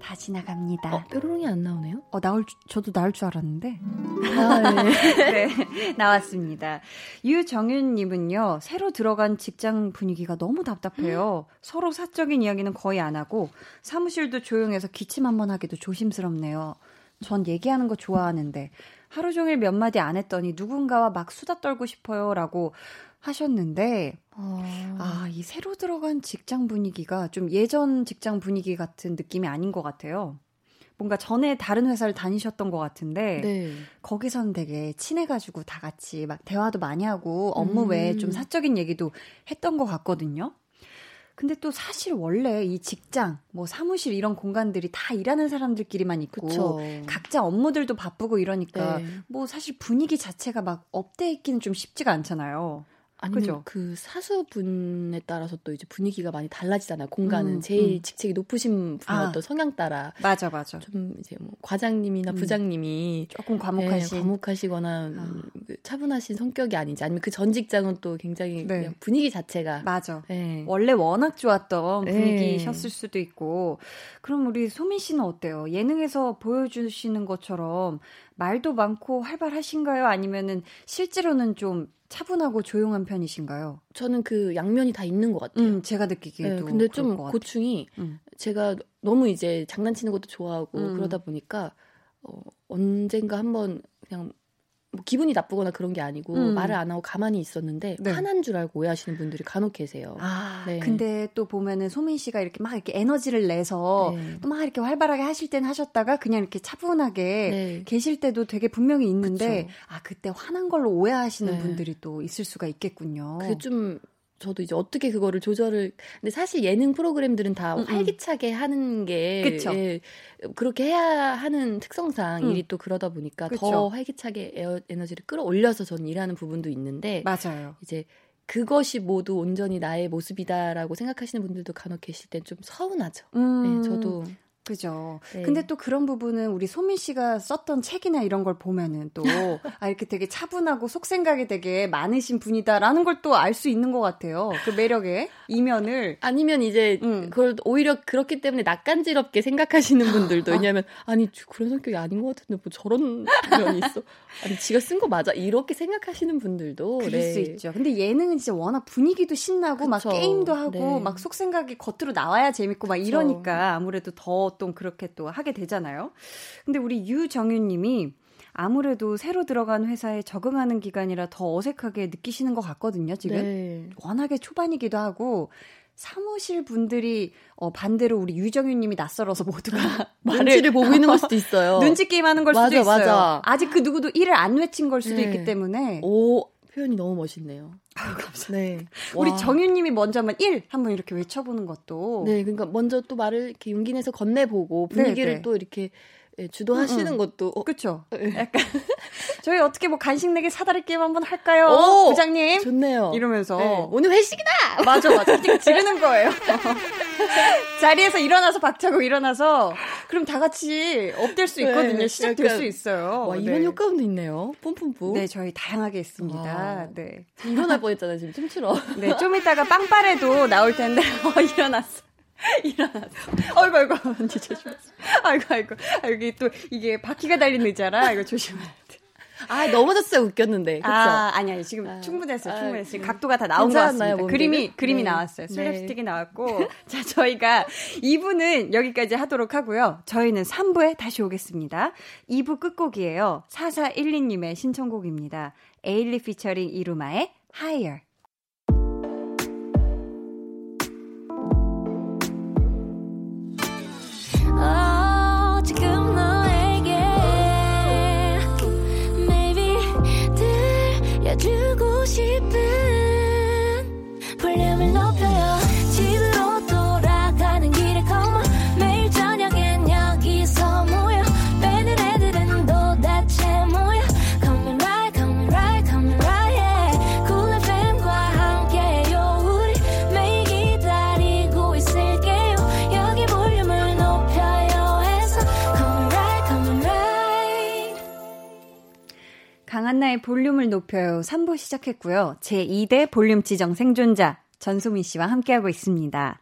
다 지나갑니다. 어, 뾰로롱이 안 나오네요? 어, 나올, 저도 나올 줄 알았는데. 아, 네. [laughs] 네. 나왔습니다. 유정윤님은요, 새로 들어간 직장 분위기가 너무 답답해요. 음. 서로 사적인 이야기는 거의 안 하고, 사무실도 조용해서 기침 한 번 하기도 조심스럽네요. 전 얘기하는 거 좋아하는데, 하루 종일 몇 마디 안 했더니 누군가와 막 수다 떨고 싶어요. 라고 하셨는데, 어... 아, 이 새로 들어간 직장 분위기가 좀 예전 직장 분위기 같은 느낌이 아닌 것 같아요. 뭔가 전에 다른 회사를 다니셨던 것 같은데 네. 거기서는 되게 친해가지고 다 같이 막 대화도 많이 하고 업무 음. 외에 좀 사적인 얘기도 했던 것 같거든요. 근데 또 사실 원래 이 직장, 뭐 사무실 이런 공간들이 다 일하는 사람들끼리만 있고 그쵸. 각자 업무들도 바쁘고 이러니까 네. 뭐 사실 분위기 자체가 막 up돼 있기는 좀 쉽지가 않잖아요. 아니면 그죠? 그 사수분에 따라서 또 이제 분위기가 많이 달라지잖아요. 공간은 음, 제일 음. 직책이 높으신 분의 아, 어떤 성향 따라 맞아 맞아. 좀 이제 뭐 과장님이나 음. 부장님이 조금 과묵하신 네, 과묵하시거나 아. 그 차분하신 성격이 아닌지 아니면 그 전 직장은 또 굉장히 네. 분위기 자체가 맞아. 네. 원래 워낙 좋았던 네. 분위기셨을 수도 있고 그럼 우리 소민 씨는 어때요? 예능에서 보여주시는 것처럼 말도 많고 활발하신가요? 아니면은 실제로는 좀 차분하고 조용한 편이신가요? 저는 그 양면이 다 있는 것 같아요. 음, 제가 느끼기에도. 네, 근데 좀 고충이 음. 제가 너무 이제 장난치는 것도 좋아하고 음. 그러다 보니까 어, 언젠가 한번 그냥 뭐 기분이 나쁘거나 그런 게 아니고 음. 말을 안 하고 가만히 있었는데 네. 화난 줄 알고 오해하시는 분들이 간혹 계세요. 아, 네. 근데 또 보면은 소민 씨가 이렇게 막 이렇게 에너지를 내서 네. 또막 이렇게 활발하게 하실 때는 하셨다가 그냥 이렇게 차분하게 네. 계실 때도 되게 분명히 있는데 그쵸. 아 그때 화난 걸로 오해하시는 네. 분들이 또 있을 수가 있겠군요. 그게 좀 저도 이제 어떻게 그거를 조절을 근데 사실 예능 프로그램들은 다 음, 활기차게 하는 게 그쵸. 예, 그렇게 해야 하는 특성상 음. 일이 또 그러다 보니까 그쵸. 더 활기차게 에어, 에너지를 끌어올려서 저는 일하는 부분도 있는데 맞아요. 이제 그것이 모두 온전히 나의 모습이다라고 생각하시는 분들도 간혹 계실 땐 좀 서운하죠. 음. 네, 저도 그죠. 네. 근데 또 그런 부분은 우리 소민 씨가 썼던 책이나 이런 걸 보면은 또, [laughs] 아, 이렇게 되게 차분하고 속생각이 되게 많으신 분이다라는 걸 또 알 수 있는 것 같아요. 그 매력의 이면을. 아니면 이제, 음. 그걸 오히려 그렇기 때문에 낯간지럽게 생각하시는 분들도, [gasps] 왜냐면, 아니, 그런 성격이 아닌 것 같은데, 뭐 저런 면이 있어. 아니, 지가 쓴 거 맞아. 이렇게 생각하시는 분들도. 그럴 네. 수 있죠. 근데 예능은 진짜 워낙 분위기도 신나고, 그쵸. 막 게임도 하고, 네. 막 속생각이 겉으로 나와야 재밌고, 막 그쵸. 이러니까 아무래도 더또 그렇게 또 하게 되잖아요. 근데 우리 유정윤 님이 아무래도 새로 들어간 회사에 적응하는 기간이라 더 어색하게 느끼시는 것 같거든요, 지금. 네. 워낙에 초반이기도 하고, 사무실 분들이 어 반대로 우리 유정윤 님이 낯설어서 모두가 [laughs] 눈치를 보고 있는 걸 수도 [laughs] 있어요. 눈치 게임 하는 걸 맞아, 수도 있어요. 맞아. 아직 그 누구도 일을 안 외친 걸 수도 네. 있기 때문에. 오, 표현이 너무 멋있네요. 아, 감사합니다. 네. 우리 정윤님이 먼저 한번 1 한번 이렇게 외쳐보는 것도. 네, 그러니까 먼저 또 말을 이렇게 용기 내서 건네보고 분위기를 네, 네. 또 이렇게 예, 주도하시는 음, 음. 것도 어. 그렇죠. 약간 [laughs] 저희 어떻게 뭐 간식 내기 사다리 게임 한번 할까요, 오, 부장님? 좋네요. 이러면서 네. 오늘 회식이다. [laughs] 맞아, 맞아. 지르는 거예요. [laughs] 자리에서 일어나서 박차고 일어나서 그럼 다 같이 업될 수 있거든요. 네, 시작될 수 있어요. 와, 이런 네. 효과음도 있네요. 뿜뿜뿜. 네, 저희 다양하게 있습니다. 와, 네. 일어날 뻔했잖아요, 지금 춤추러. 네, 좀 이따가 빵빠레도 나올 텐데 어, 일어났어. 일어났어. 아이고, 아이고, 언니 조심하세요. 아이고, 아이고. 아, 여기 또 이게 바퀴가 달린 의자라 이거 조심해야 돼. 아, 넘어졌어요. 웃겼는데. 그쵸? 아, 아니, 아니. 지금 아, 충분했어요. 충분했어요. 아, 각도가 다 나온 것 같습니다. 몸 그림이, 그림이 네. 나왔어요. 슬랩스틱이 네. 나왔고. [laughs] 자, 저희가 2부는 여기까지 하도록 하고요. 저희는 3부에 다시 오겠습니다. 2부 끝곡이에요. 4412님의 신청곡입니다. 에일리 피처링 이루마의 Higher. 볼륨을 높여요. 3부 시작했고요. 제2대 볼륨 지정 생존자 전소민 씨와 함께하고 있습니다.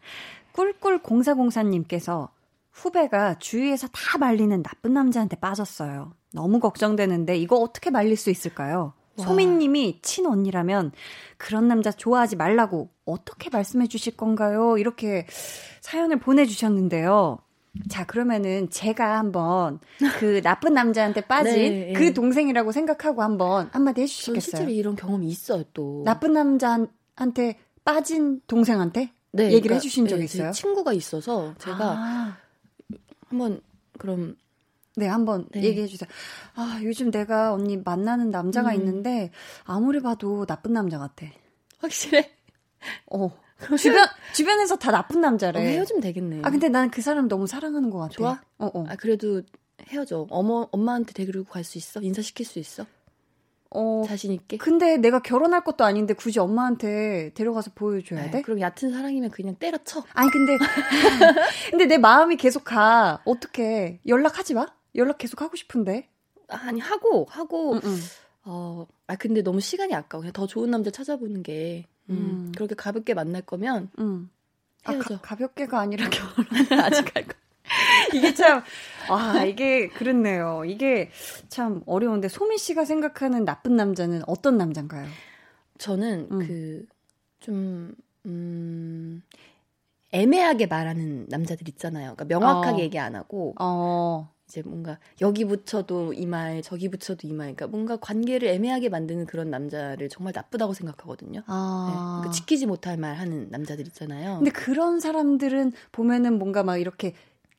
꿀꿀0404님께서 후배가 주위에서 다 말리는 나쁜 남자한테 빠졌어요. 너무 걱정되는데 이거 어떻게 말릴 수 있을까요? 소민님이 친언니라면 그런 남자 좋아하지 말라고 어떻게 말씀해 주실 건가요? 이렇게 사연을 보내주셨는데요. 자, 그러면은 제가 한번 그 [laughs] 나쁜 남자한테 빠진 네, 그 예. 동생이라고 생각하고 한번 한마디 해주시겠어요? 실제로 이런 경험이 있어요, 또. 나쁜 남자한테 빠진 동생한테 네, 얘기를 그러니까, 해주신 적 네, 있어요? 친구가 있어서 제가 아. 한번 그럼 네, 한번 네. 얘기해 주세요. 아, 요즘 내가 언니 만나는 남자가 음. 있는데 아무리 봐도 나쁜 남자 같아. 확실해? 어. 주변 주변에서 다 나쁜 남자래. 어, 헤어지면 되겠네. 아 근데 난 그 사람 너무 사랑하는 것 같아. 좋아? 어 어. 아 그래도 헤어져. 어머 엄마한테 데리고 갈 수 있어? 인사 시킬 수 있어? 어. 자신 있게. 근데 내가 결혼할 것도 아닌데 굳이 엄마한테 데려가서 보여줘야 돼? 그럼 얕은 사랑이면 그냥 때려쳐. 아니 근데 [laughs] 근데 내 마음이 계속 가. 어떻게 연락하지 마? 연락 계속 하고 싶은데. 아니 하고 하고. 응, 응. 어. 아 근데 너무 시간이 아까워. 그냥 더 좋은 남자 찾아보는 게. 음, 음. 그렇게 가볍게 만날 거면 음. 헤어져. 아, 가, 볍게가 아니라 결혼을 [laughs] 아직 할 거. [laughs] 이게 참, 아, 이게 그렇네요. 이게 참 어려운데, 소민 씨가 생각하는 나쁜 남자는 어떤 남자인가요? 저는 음. 그, 좀, 음, 애매하게 말하는 남자들 있잖아요. 그러니까 명확하게 어. 얘기 안 하고, 어. 이제 뭔가 여기 붙여도 이 말, 저기 붙여도 이 말, 그러니까 뭔가 관계를 애매하게 만드는 그런 남자를 정말 나쁘다고 생각하거든요. 아. 네, 그러니까 지키지 못할 말 하는 남자들 있잖아요. 근데 그런 사람들은 보면은 뭔가 막 이렇게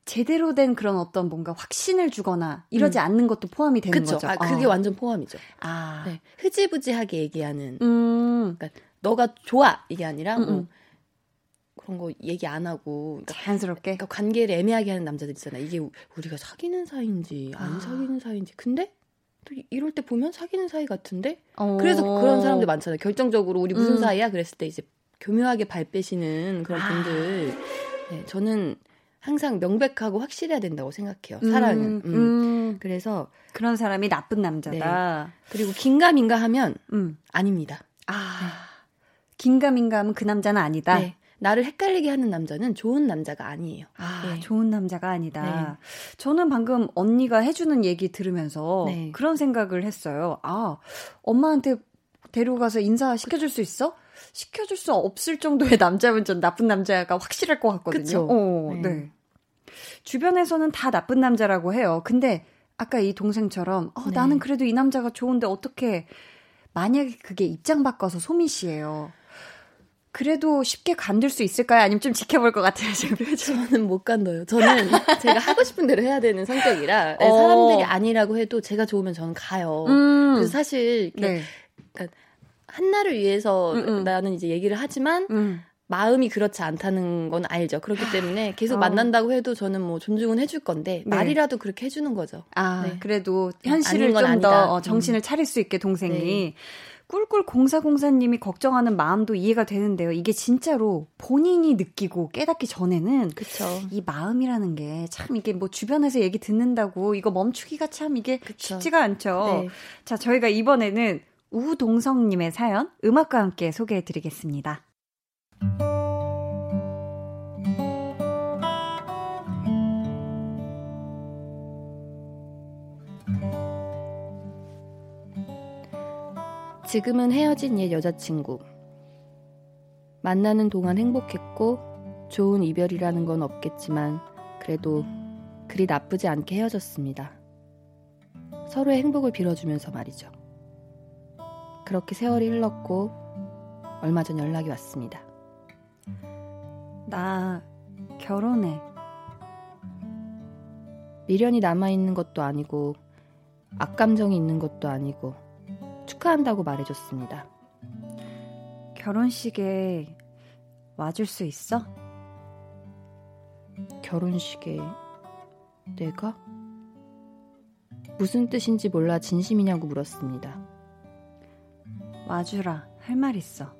제대로 된 그런 어떤 뭔가 확신을 주거나 이러지 음. 않는 것도 포함이 되는 그쵸? 거죠. 아, 그게 어. 완전 포함이죠. 아. 네, 흐지부지하게 얘기하는. 음. 그러니까 너가 좋아 이게 아니라 뭐 음, 뭐 그런 거 얘기 안 하고 그러니까 자연스럽게 그러니까 관계를 애매하게 하는 남자들 있잖아. 이게 우리가 사귀는 사이인지 안 아. 사귀는 사이인지. 근데 또 이럴 때 보면 사귀는 사이 같은데. 어. 그래서 그런 사람들 많잖아요. 결정적으로 우리 무슨 음. 사이야? 그랬을 때 이제 교묘하게 발 빼시는 그런 아. 분들. 네, 저는 항상 명백하고 확실해야 된다고 생각해요. 음, 사랑은. 음. 음. 그래서 그런 사람이 나쁜 남자다. 네. 그리고 긴가민가 하면 음. 아닙니다. 아. 네. 긴가민가 하면 그 남자는 아니다. 네. 나를 헷갈리게 하는 남자는 좋은 남자가 아니에요. 아, 네. 좋은 남자가 아니다. 네. 저는 방금 언니가 해주는 얘기 들으면서 네. 그런 생각을 했어요. 아, 엄마한테 데려가서 인사시켜줄 수 있어? 시켜줄 수 없을 정도의 [laughs] 남자면 전 나쁜 남자가 확실할 것 같거든요. 어, 네. 네. 주변에서는 다 나쁜 남자라고 해요. 근데 아까 이 동생처럼 어, 네. 나는 그래도 이 남자가 좋은데 어떻게 만약에 그게 입장 바꿔서 소민 씨예요. 그래도 쉽게 간들 수 있을까요? 아니면 좀 지켜볼 것 같아요, 지금 [laughs] 저는 못 간둬요. 저는 [laughs] 제가 하고 싶은 대로 해야 되는 성격이라 어. 사람들이 아니라고 해도 제가 좋으면 저는 가요. 음. 그래서 사실 네. 그러니까 한나를 위해서 음음. 음. 나는 이제 얘기를 하지만 음. 마음이 그렇지 않다는 건 알죠. 그렇기 때문에 계속 어. 만난다고 해도 저는 뭐 존중은 해줄 건데 네. 말이라도 그렇게 해주는 거죠. 아 네. 그래도 현실을 좀 더 정신을 음. 차릴 수 있게 동생이. 네. 꿀꿀 공사공사님이 걱정하는 마음도 이해가 되는데요. 이게 진짜로 본인이 느끼고 깨닫기 전에는 그쵸. 이 마음이라는 게 참 이게 뭐 주변에서 얘기 듣는다고 이거 멈추기가 참 이게 그쵸. 쉽지가 않죠. 네. 자, 저희가 이번에는 우동성님의 사연 음악과 함께 소개해 드리겠습니다. 지금은 헤어진 옛 여자친구. 만나는 동안 행복했고, 좋은 이별이라는 건 없겠지만, 그래도 그리 나쁘지 않게 헤어졌습니다. 서로의 행복을 빌어주면서 말이죠. 그렇게 세월이 흘렀고, 얼마 전 연락이 왔습니다. 나 결혼해. 미련이 남아있는 것도 아니고, 악감정이 있는 것도 아니고, 축하한다고 말해줬습니다. 결혼식에 와줄 수 있어? 결혼식에 내가? 무슨 뜻인지 몰라 진심이냐고 물었습니다. 와주라, 할 말 있어.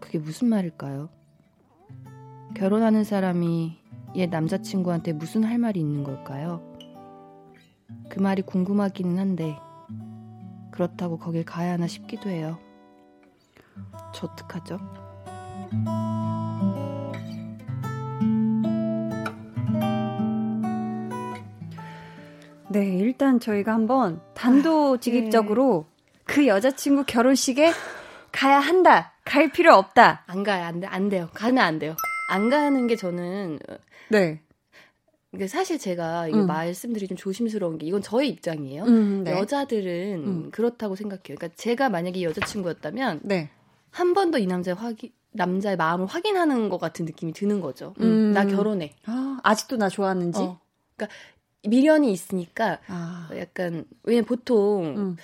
그게 무슨 말일까요? 결혼하는 사람이 옛 남자친구한테 무슨 할 말이 있는 걸까요? 그 말이 궁금하기는 한데, 그렇다고 거길 가야 하나 싶기도 해요. 저 어떡하죠? 네, 일단 저희가 한번 단도직입적으로 네. 그 여자친구 결혼식에 가야 한다. 갈 필요 없다. 안 가요. 안 돼. 안 돼요. 가면 안 돼요. 안 가는 게 저는 네. 그러니까 사실 제가 이게 음. 말씀드리 좀 조심스러운 게 이건 저의 입장이에요. 음, 네. 여자들은 음. 그렇다고 생각해요. 그러니까 제가 만약에 여자친구였다면 네. 한번 더 이 남자의 확인 남자의 마음을 확인하는 것 같은 느낌이 드는 거죠. 음, 음. 나 결혼해. 아, 아직도 나 좋아하는지. 어. 그러니까 미련이 있으니까 아. 약간 왜냐 보통 음.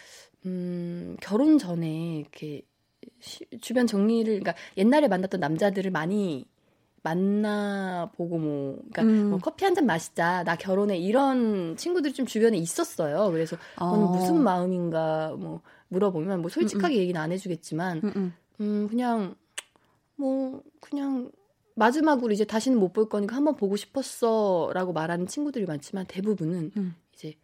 음, 결혼 전에 이렇게 시, 주변 정리를 그러니까 옛날에 만났던 남자들을 많이 만나보고 뭐, 그러니까 음. 뭐 커피 한 잔 마시자, 나 결혼해 이런 친구들이 좀 주변에 있었어요. 그래서 어. 무슨 마음인가 뭐 물어보면 뭐 솔직하게 음음. 얘기는 안 해주겠지만, 음음. 음 그냥 뭐 그냥 마지막으로 이제 다시는 못 볼 거니까 한번 보고 싶었어라고 말하는 친구들이 많지만 대부분은 음. 이제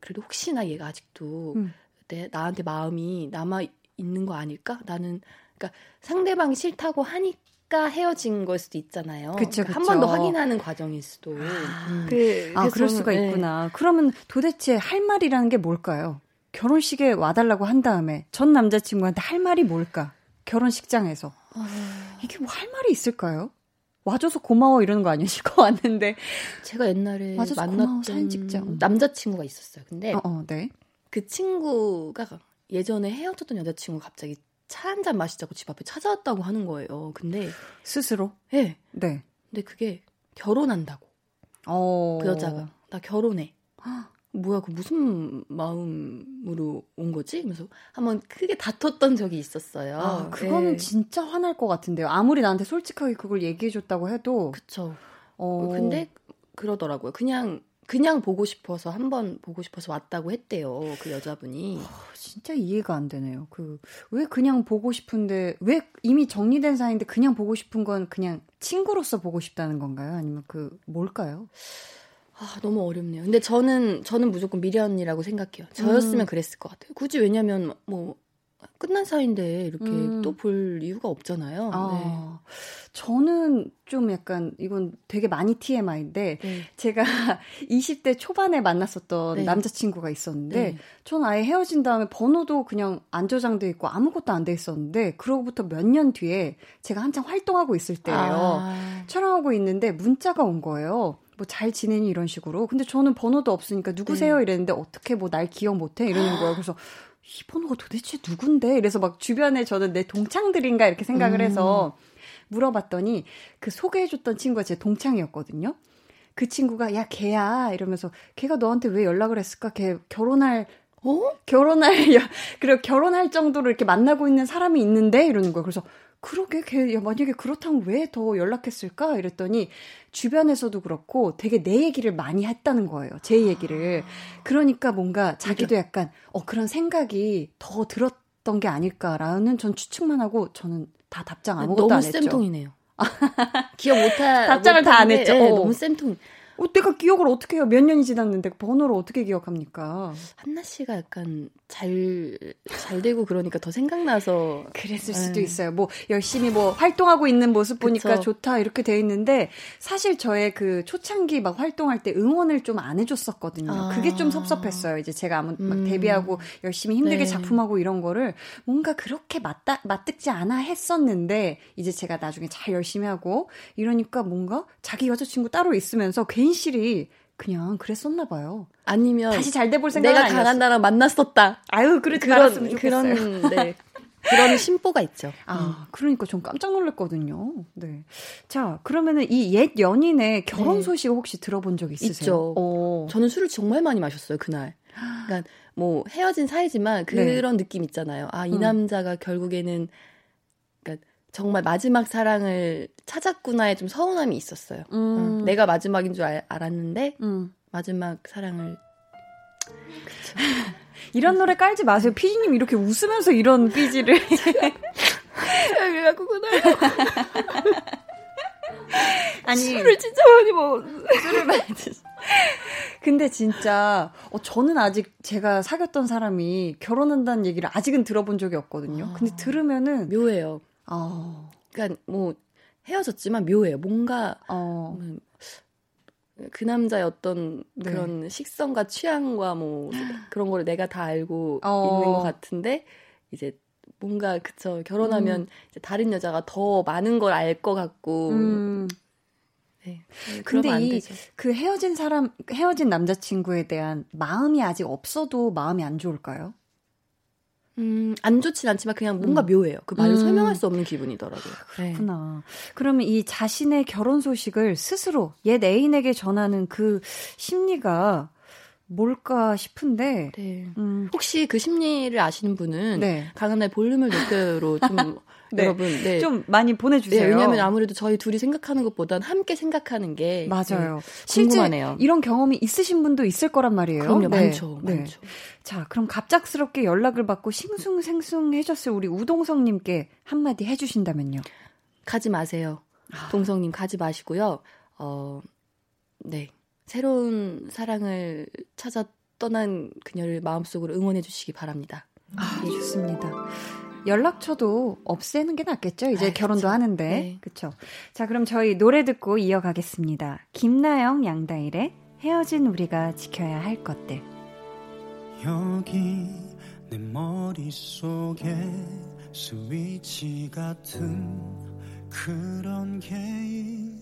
그래도 혹시나 얘가 아직도 음. 내 나한테 마음이 남아 있는 거 아닐까? 나는 그러니까 상대방이 싫다고 하니까 헤어진 걸 수도 있잖아요. 그쵸, 그러니까 한번 더 확인하는 과정일 수도. 아, 음. 그, 아 그럴 수가 네. 있구나. 그러면 도대체 할 말이라는 게 뭘까요? 결혼식에 와달라고 한 다음에 전 남자친구한테 할 말이 뭘까? 결혼식장에서. 아... 이게 뭐 할 말이 있을까요? 와줘서 고마워 이러는 거 아니시고 왔는데 제가 옛날에 만났던 사진 찍자. 남자친구가 있었어요. 근데 어, 어, 네. 그 친구가 예전에 헤어졌던 여자친구 갑자기 차 한 잔 마시자고 집 앞에 찾아왔다고 하는 거예요. 근데 스스로? 네. 네. 근데 그게 결혼한다고. 어... 그 여자가 나 결혼해. [gasps] 뭐야 그 무슨 마음으로 온 거지? 그래서 한번 크게 다퉜던 적이 있었어요. 아, 그거는 네. 진짜 화날 것 같은데요. 아무리 나한테 솔직하게 그걸 얘기해줬다고 해도. 그쵸. 어... 근데 그러더라고요. 그냥 그냥 보고 싶어서 한 번 보고 싶어서 왔다고 했대요. 그 여자분이. 어, 진짜 이해가 안 되네요. 그 왜 그냥 보고 싶은데 왜 이미 정리된 사이인데 그냥 보고 싶은 건 그냥 친구로서 보고 싶다는 건가요? 아니면 그 뭘까요? 아, 너무 어렵네요. 근데 저는 저는 무조건 미련이라고 생각해요. 저였으면 음. 그랬을 것 같아요. 굳이 왜냐면 뭐 끝난 사이인데 이렇게 음. 또볼 이유가 없잖아요. 아, 네. 저는 좀 약간 이건 되게 많이 TMI인데 네. 제가 [laughs] 20대 초반에 만났었던 네. 남자친구가 있었는데 네. 저는 아예 헤어진 다음에 번호도 그냥 안 저장돼 있고 아무것도 안 돼 있었는데 그러고부터 몇 년 뒤에 제가 한창 활동하고 있을 때예요. 아. 촬영하고 있는데 문자가 온 거예요. 뭐잘 지내니 이런 식으로. 근데 저는 번호도 없으니까 누구세요 네. 이랬는데 어떻게 뭐 날 기억 못해 이러는 거예요. 그래서 이 번호가 도대체 누군데? 이래서 막 주변에 저는 내 동창들인가 이렇게 생각을 해서 음. 물어봤더니 그 소개해줬던 친구가 제 동창이었거든요. 그 친구가 야 걔야 이러면서 걔가 너한테 왜 연락을 했을까? 걔 결혼할 어? 결혼할 [laughs] 그리고 결혼할 정도로 이렇게 만나고 있는 사람이 있는데 이러는 거예요. 그래서 그러게 걔 야, 만약에 그렇다면 왜 더 연락했을까? 이랬더니 주변에서도 그렇고 되게 내 얘기를 많이 했다는 거예요. 제 얘기를. 그러니까 뭔가 자기도 약간 어 그런 생각이 더 들었던 게 아닐까라는 전 추측만 하고 저는 다 답장 아무것도 안 했죠. 너무 쌤통이네요. [laughs] 기억 못하 [laughs] 답장을 다 안 했죠. 네, 어. 너무 쌤통. 어, 내가 기억을 어떻게 해요? 몇 년이 지났는데 번호를 어떻게 기억합니까? 한나 씨가 약간 잘, 잘 되고 그러니까 더 생각나서. 그랬을 네. 수도 있어요. 뭐, 열심히 뭐, 활동하고 있는 모습 보니까 그쵸. 좋다, 이렇게 돼 있는데, 사실 저의 그 초창기 막 활동할 때 응원을 좀 안 해줬었거든요. 아. 그게 좀 섭섭했어요. 이제 제가 아무, 막 음. 데뷔하고 열심히 힘들게 네. 작품하고 이런 거를 뭔가 그렇게 맞다, 맞득지 않아 했었는데, 이제 제가 나중에 잘 열심히 하고, 이러니까 뭔가 자기 여자친구 따로 있으면서 괜시리 그냥 그랬었나 봐요. 아니면 다시 잘 돼 볼 생각은 내가 강한 나랑 만났었다. 아유, 그러지 그런 그런 [laughs] 네. 그런 심보가 있죠. 아, 음. 그러니까 좀 깜짝 놀랐거든요. 네. 자, 그러면은 이 옛 연인의 결혼 네. 소식 혹시 들어본 적 있으세요? 있죠. 어. 저는 술을 정말 많이 마셨어요, 그날. 그러니까 뭐 헤어진 사이지만 그런 네. 느낌 있잖아요. 아, 이 음. 남자가 결국에는 정말 마지막 사랑을 찾았구나에 좀 서운함이 있었어요. 음. 어, 내가 마지막인 줄 알, 알았는데 음. 마지막 사랑을 그쵸. [laughs] 이런 노래 깔지 마세요. 피디님 이렇게 웃으면서 이런 삐지를 [laughs] 왜 갖고 그나요? [laughs] 아니 술을 진짜 많이 먹었어. 술을 많이 드셨. 근데 진짜 어, 저는 아직 제가 사귀었던 사람이 결혼한다는 얘기를 아직은 들어본 적이 없거든요. 근데 아. 들으면은 묘해요. 어. 그러니까 뭐 헤어졌지만 묘해요. 뭔가 어. 음, 그 남자의 어떤 네. 그런 식성과 취향과 뭐 [gasps] 그런 거를 내가 다 알고 어. 있는 것 같은데 이제 뭔가 그쵸 결혼하면 음. 이제 다른 여자가 더 많은 걸 알 것 같고 음. 네. 근데 이 그 헤어진 사람 헤어진 남자친구에 대한 마음이 아직 없어도 마음이 안 좋을까요? 음, 안 좋진 않지만 그냥 뭔가 음. 묘해요. 그 말을 음. 설명할 수 없는 기분이더라고요. 아, 그렇구나. 네. 그러면 이 자신의 결혼 소식을 스스로 옛 애인에게 전하는 그 심리가 뭘까 싶은데. 네. 음. 혹시 그 심리를 아시는 분은 네. 강한나의 볼륨을 높여로 좀 [laughs] 네. 여러분 네. 좀 많이 보내주세요. 네, 왜냐하면 아무래도 저희 둘이 생각하는 것보단 함께 생각하는 게 맞아요. 네, 궁금하네요. 이런 경험이 있으신 분도 있을 거란 말이에요. 그럼요, 네. 많죠, 네. 많죠. 자, 그럼 갑작스럽게 연락을 받고 싱숭생숭해졌을 우리 우동성님께 한마디 해주신다면요. 가지 마세요. 아. 동성님 가지 마시고요. 어, 네. 새로운 사랑을 찾아 떠난 그녀를 마음속으로 응원해 주시기 바랍니다. 아, 예. 좋습니다. 연락처도 없애는 게 낫겠죠? 이제 아, 결혼도 그쵸. 하는데. 네. 그쵸? 자, 그럼 저희 노래 듣고 이어가겠습니다. 김나영, 양다일의 헤어진 우리가 지켜야 할 것들. 여기 내 머릿속에 스위치 같은 그런 게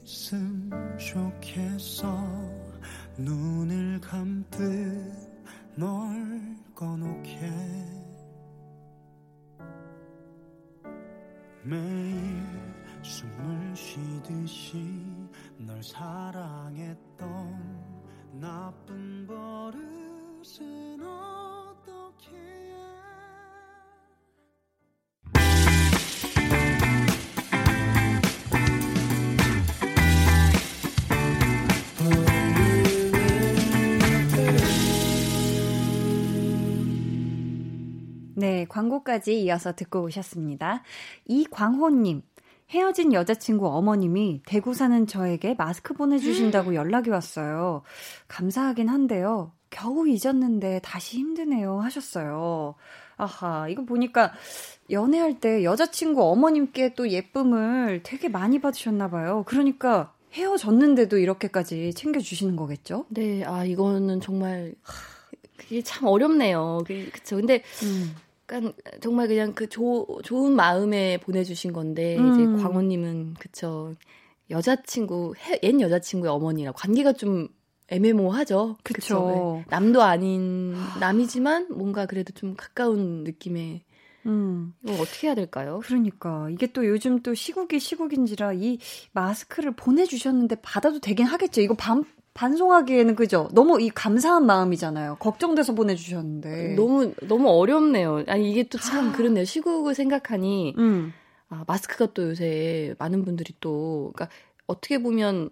있음 좋겠어 눈을 감듯 널 꺼놓게 매일 숨을 쉬듯이 널 사랑했던 나쁜 버릇은 어 광고까지 이어서 듣고 오셨습니다. 이광호님, 헤어진 여자친구 어머님이 대구 사는 저에게 마스크 보내주신다고 연락이 왔어요. 감사하긴 한데요. 겨우 잊었는데 다시 힘드네요. 하셨어요. 아하, 이거 보니까 연애할 때 여자친구 어머님께 또 예쁨을 되게 많이 받으셨나봐요. 그러니까 헤어졌는데도 이렇게까지 챙겨주시는 거겠죠? 네, 아, 이거는 정말, 그게 참 어렵네요. 그쵸. 근데, 음. 그러니까 정말 그냥 그 조, 좋은 마음에 보내주신 건데 음. 이제 광호님은 그쵸 여자친구 옛 여자친구의 어머니라 관계가 좀 애매모호하죠. 네. 남도 아닌 남이지만 뭔가 그래도 좀 가까운 느낌의 음. 이거 어떻게 해야 될까요? 그러니까 이게 또 요즘 또 시국이 시국인지라 이 마스크를 보내주셨는데 받아도 되긴 하겠죠. 이거 반 반송하기에는 그죠? 너무 이 감사한 마음이잖아요. 걱정돼서 보내주셨는데 너무 너무 어렵네요. 아니 이게 또참 아. 그렇네요. 시국을 생각하니 음. 아, 마스크가 또 요새 많은 분들이 또 그러니까 어떻게 보면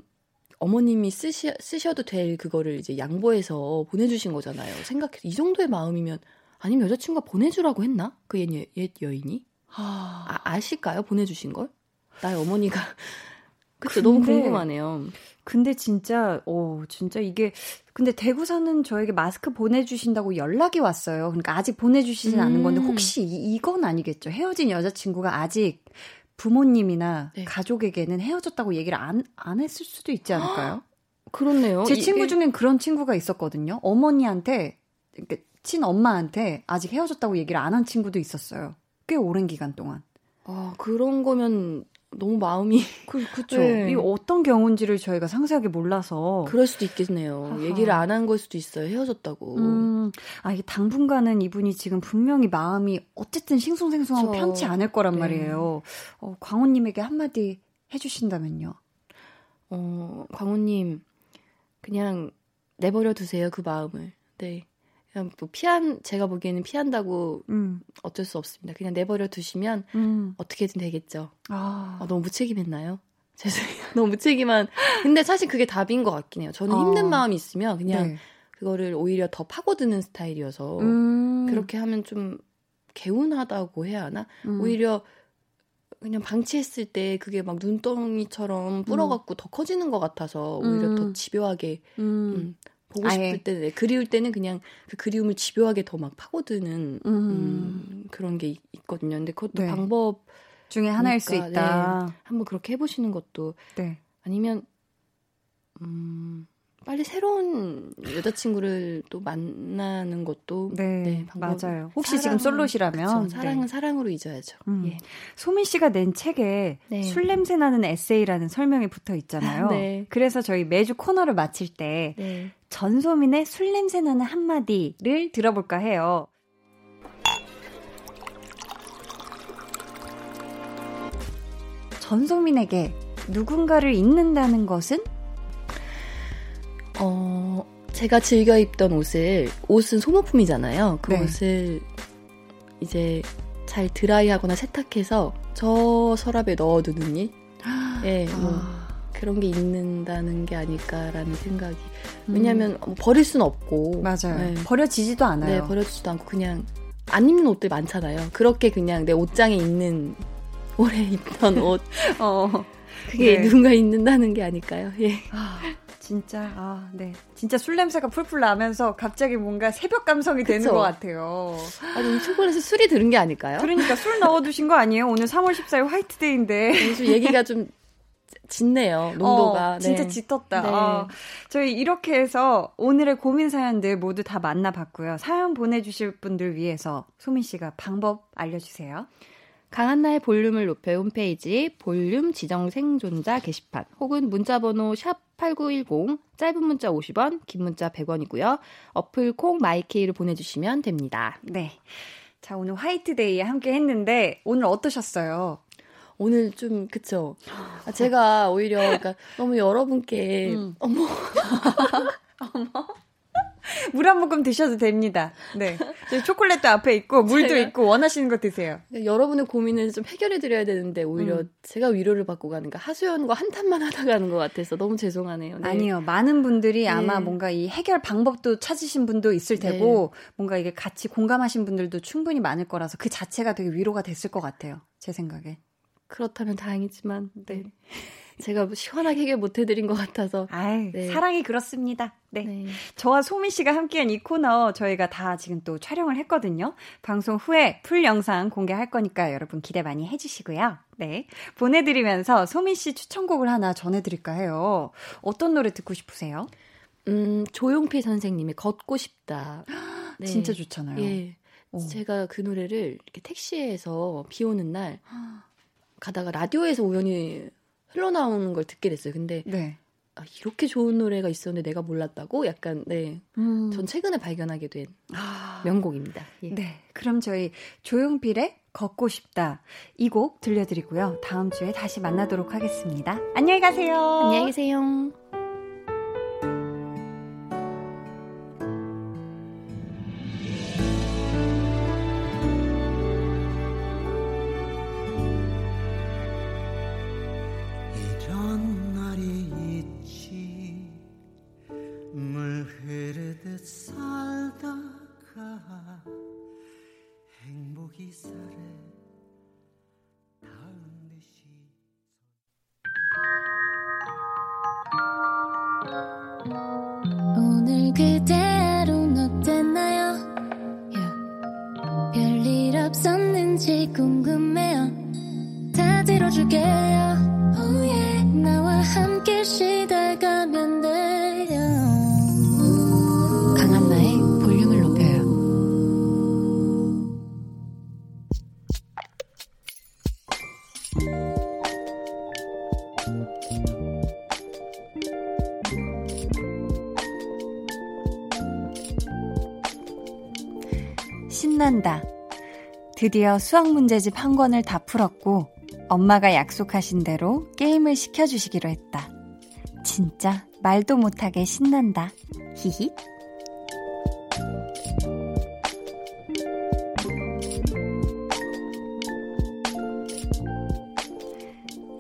어머님이 쓰시, 쓰셔도 될 그거를 이제 양보해서 보내주신 거잖아요. 생각해 이 정도의 마음이면 아니면 여자친구가 보내주라고 했나? 그 옛, 옛 여인이 아, 아실까요? 보내주신 걸? 나의 어머니가 [laughs] 그쵸 너무 궁금하네요. 근데 진짜, 어, 진짜 이게, 근데 대구 사는 저에게 마스크 보내주신다고 연락이 왔어요. 그러니까 아직 보내주시진 음. 않은 건데, 음. 혹시 이, 건 아니겠죠? 헤어진 여자친구가 아직 부모님이나 네. 가족에게는 헤어졌다고 얘기를 안, 안 했을 수도 있지 않을까요? [gasps] 그렇네요. 제 친구 중엔 그런 친구가 있었거든요. 어머니한테, 그러니까 친엄마한테 아직 헤어졌다고 얘기를 안 한 친구도 있었어요. 꽤 오랜 기간 동안. 아, 그런 거면 너무 마음이 [laughs] 그 그쵸. 네. 이 어떤 경우인지를 저희가 상세하게 몰라서 그럴 수도 있겠네요. 하하. 얘기를 안 한 걸 수도 있어요. 헤어졌다고. 음, 아 이게 당분간은 이분이 지금 분명히 마음이 어쨌든 싱숭생숭하고 그쵸. 편치 않을 거란 네. 말이에요. 어, 광호님에게 한마디 해주신다면요. 어, 광호님 그냥 내버려 두세요 그 마음을. 네. 그냥 뭐 피한 제가 보기에는 피한다고 음. 어쩔 수 없습니다. 그냥 내버려 두시면 음. 어떻게든 되겠죠. 아. 아, 너무 무책임했나요? [laughs] 죄송해요. 너무 무책임한. 근데 사실 그게 답인 것 같긴 해요. 저는 힘든 아. 마음이 있으면 그냥 네. 그거를 오히려 더 파고드는 스타일이어서 음. 그렇게 하면 좀 개운하다고 해야 하나? 음. 오히려 그냥 방치했을 때 그게 막 눈덩이처럼 불어갖고 음. 더 커지는 것 같아서 오히려 더 음. 집요하게 음. 보고 싶을 아예. 때는 네, 그리울 때는 그냥 그 그리움을 집요하게 더 막 파고드는 음. 음, 그런 게 있거든요. 근데 그것도 네. 방법 중에 하나일 수 있다. 네, 한번 그렇게 해보시는 것도 네. 아니면 음 빨리 새로운 여자친구를 또 만나는 것도 네, 네 맞아요. 혹시 사랑, 지금 솔로시라면 그쵸, 사랑은 네. 사랑으로 잊어야죠. 음. 예. 소민 씨가 낸 책에 네. 술 냄새 나는 에세이라는 설명이 붙어 있잖아요. [laughs] 네. 그래서 저희 매주 코너를 마칠 때 네. 전소민의 술 냄새 나는 한마디를 들어볼까 해요. 전소민에게 누군가를 잊는다는 것은 어, 제가 즐겨 입던 옷을, 옷은 소모품이잖아요. 그 네. 옷을 이제 잘 드라이하거나 세탁해서 저 서랍에 넣어두는 일? [gasps] 예, 네, 뭐. 아. 그런 게 있는다는 게 아닐까라는 생각이. 왜냐면 음. 뭐 버릴 수는 없고. 맞아요. 네. 버려지지도 않아요. 네, 버려지지도 않고 그냥 안 입는 옷들 많잖아요. 그렇게 그냥 내 옷장에 있는 [laughs] 오래 입던 옷. [laughs] 어. 그게 네. 누군가 있는다는 게 아닐까요? 예. 아, 진짜 아, 네. 진짜 술 냄새가 풀풀 나면서 갑자기 뭔가 새벽 감성이 그쵸? 되는 것 같아요. 아니, 이 초콜릿에 술이 들은 게 아닐까요? 그러니까 술 넣어두신 거 아니에요? 오늘 3월 14일 화이트데이인데. 요즘 얘기가 좀 짙네요, 농도가. 어, 진짜 네. 짙었다. 네. 어, 저희 이렇게 해서 오늘의 고민 사연들 모두 다 만나봤고요. 사연 보내주실 분들 위해서 소민 씨가 방법 알려주세요. 강한나의 볼륨을 높여 홈페이지 볼륨 지정 생존자 게시판 혹은 문자번호 샵 8910 짧은 문자 50원 긴 문자 100원이고요. 어플 콩 마이케이를 보내주시면 됩니다. 네. 자 오늘 화이트데이에 함께 했는데 오늘 어떠셨어요? 오늘 좀 그쵸. 아, 제가 오히려 그러니까 너무 여러분께 음. 어머 [laughs] 어머 [laughs] 물 한 모금 드셔도 됩니다. 네. 초콜릿도 앞에 있고 물도 있고 원하시는 거 드세요. 여러분의 고민을 좀 해결해 드려야 되는데 오히려 음. 제가 위로를 받고 가는가 하수연과 한탄만 하다 가는 것 같아서 너무 죄송하네요. 네. 아니요. 많은 분들이 네. 아마 뭔가 이 해결 방법도 찾으신 분도 있을 네. 테고 네. 뭔가 이게 같이 공감하신 분들도 충분히 많을 거라서 그 자체가 되게 위로가 됐을 것 같아요. 제 생각에. 그렇다면 다행이지만 네. 제가 뭐 시원하게 해결 못 해드린 것 같아서. 아유, 네. 사랑이 그렇습니다. 네. 네. 저와 소민 씨가 함께한 이 코너 저희가 다 지금 또 촬영을 했거든요. 방송 후에 풀 영상 공개할 거니까 여러분 기대 많이 해주시고요. 네. 보내드리면서 소민 씨 추천곡을 하나 전해드릴까 해요. 어떤 노래 듣고 싶으세요? 음, 조용필 선생님이 걷고 싶다. [gasps] 네. 진짜 좋잖아요. 예. 오. 제가 그 노래를 이렇게 택시에서 비 오는 날 [gasps] 가다가 라디오에서 우연히 흘러나오는 걸 듣게 됐어요. 근데 네. 아, 이렇게 좋은 노래가 있었는데 내가 몰랐다고 약간 네. 음. 전 최근에 발견하게 된 아. 명곡입니다. 예. 네. 그럼 저희 조용필의 걷고 싶다 이 곡 들려드리고요. 다음 주에 다시 만나도록 하겠습니다. 안녕히 가세요. 안녕히 계세요. 드디어 수학 문제집 한 권을 다 풀었고 엄마가 약속하신 대로 게임을 시켜주시기로 했다. 진짜 말도 못하게 신난다. 히히.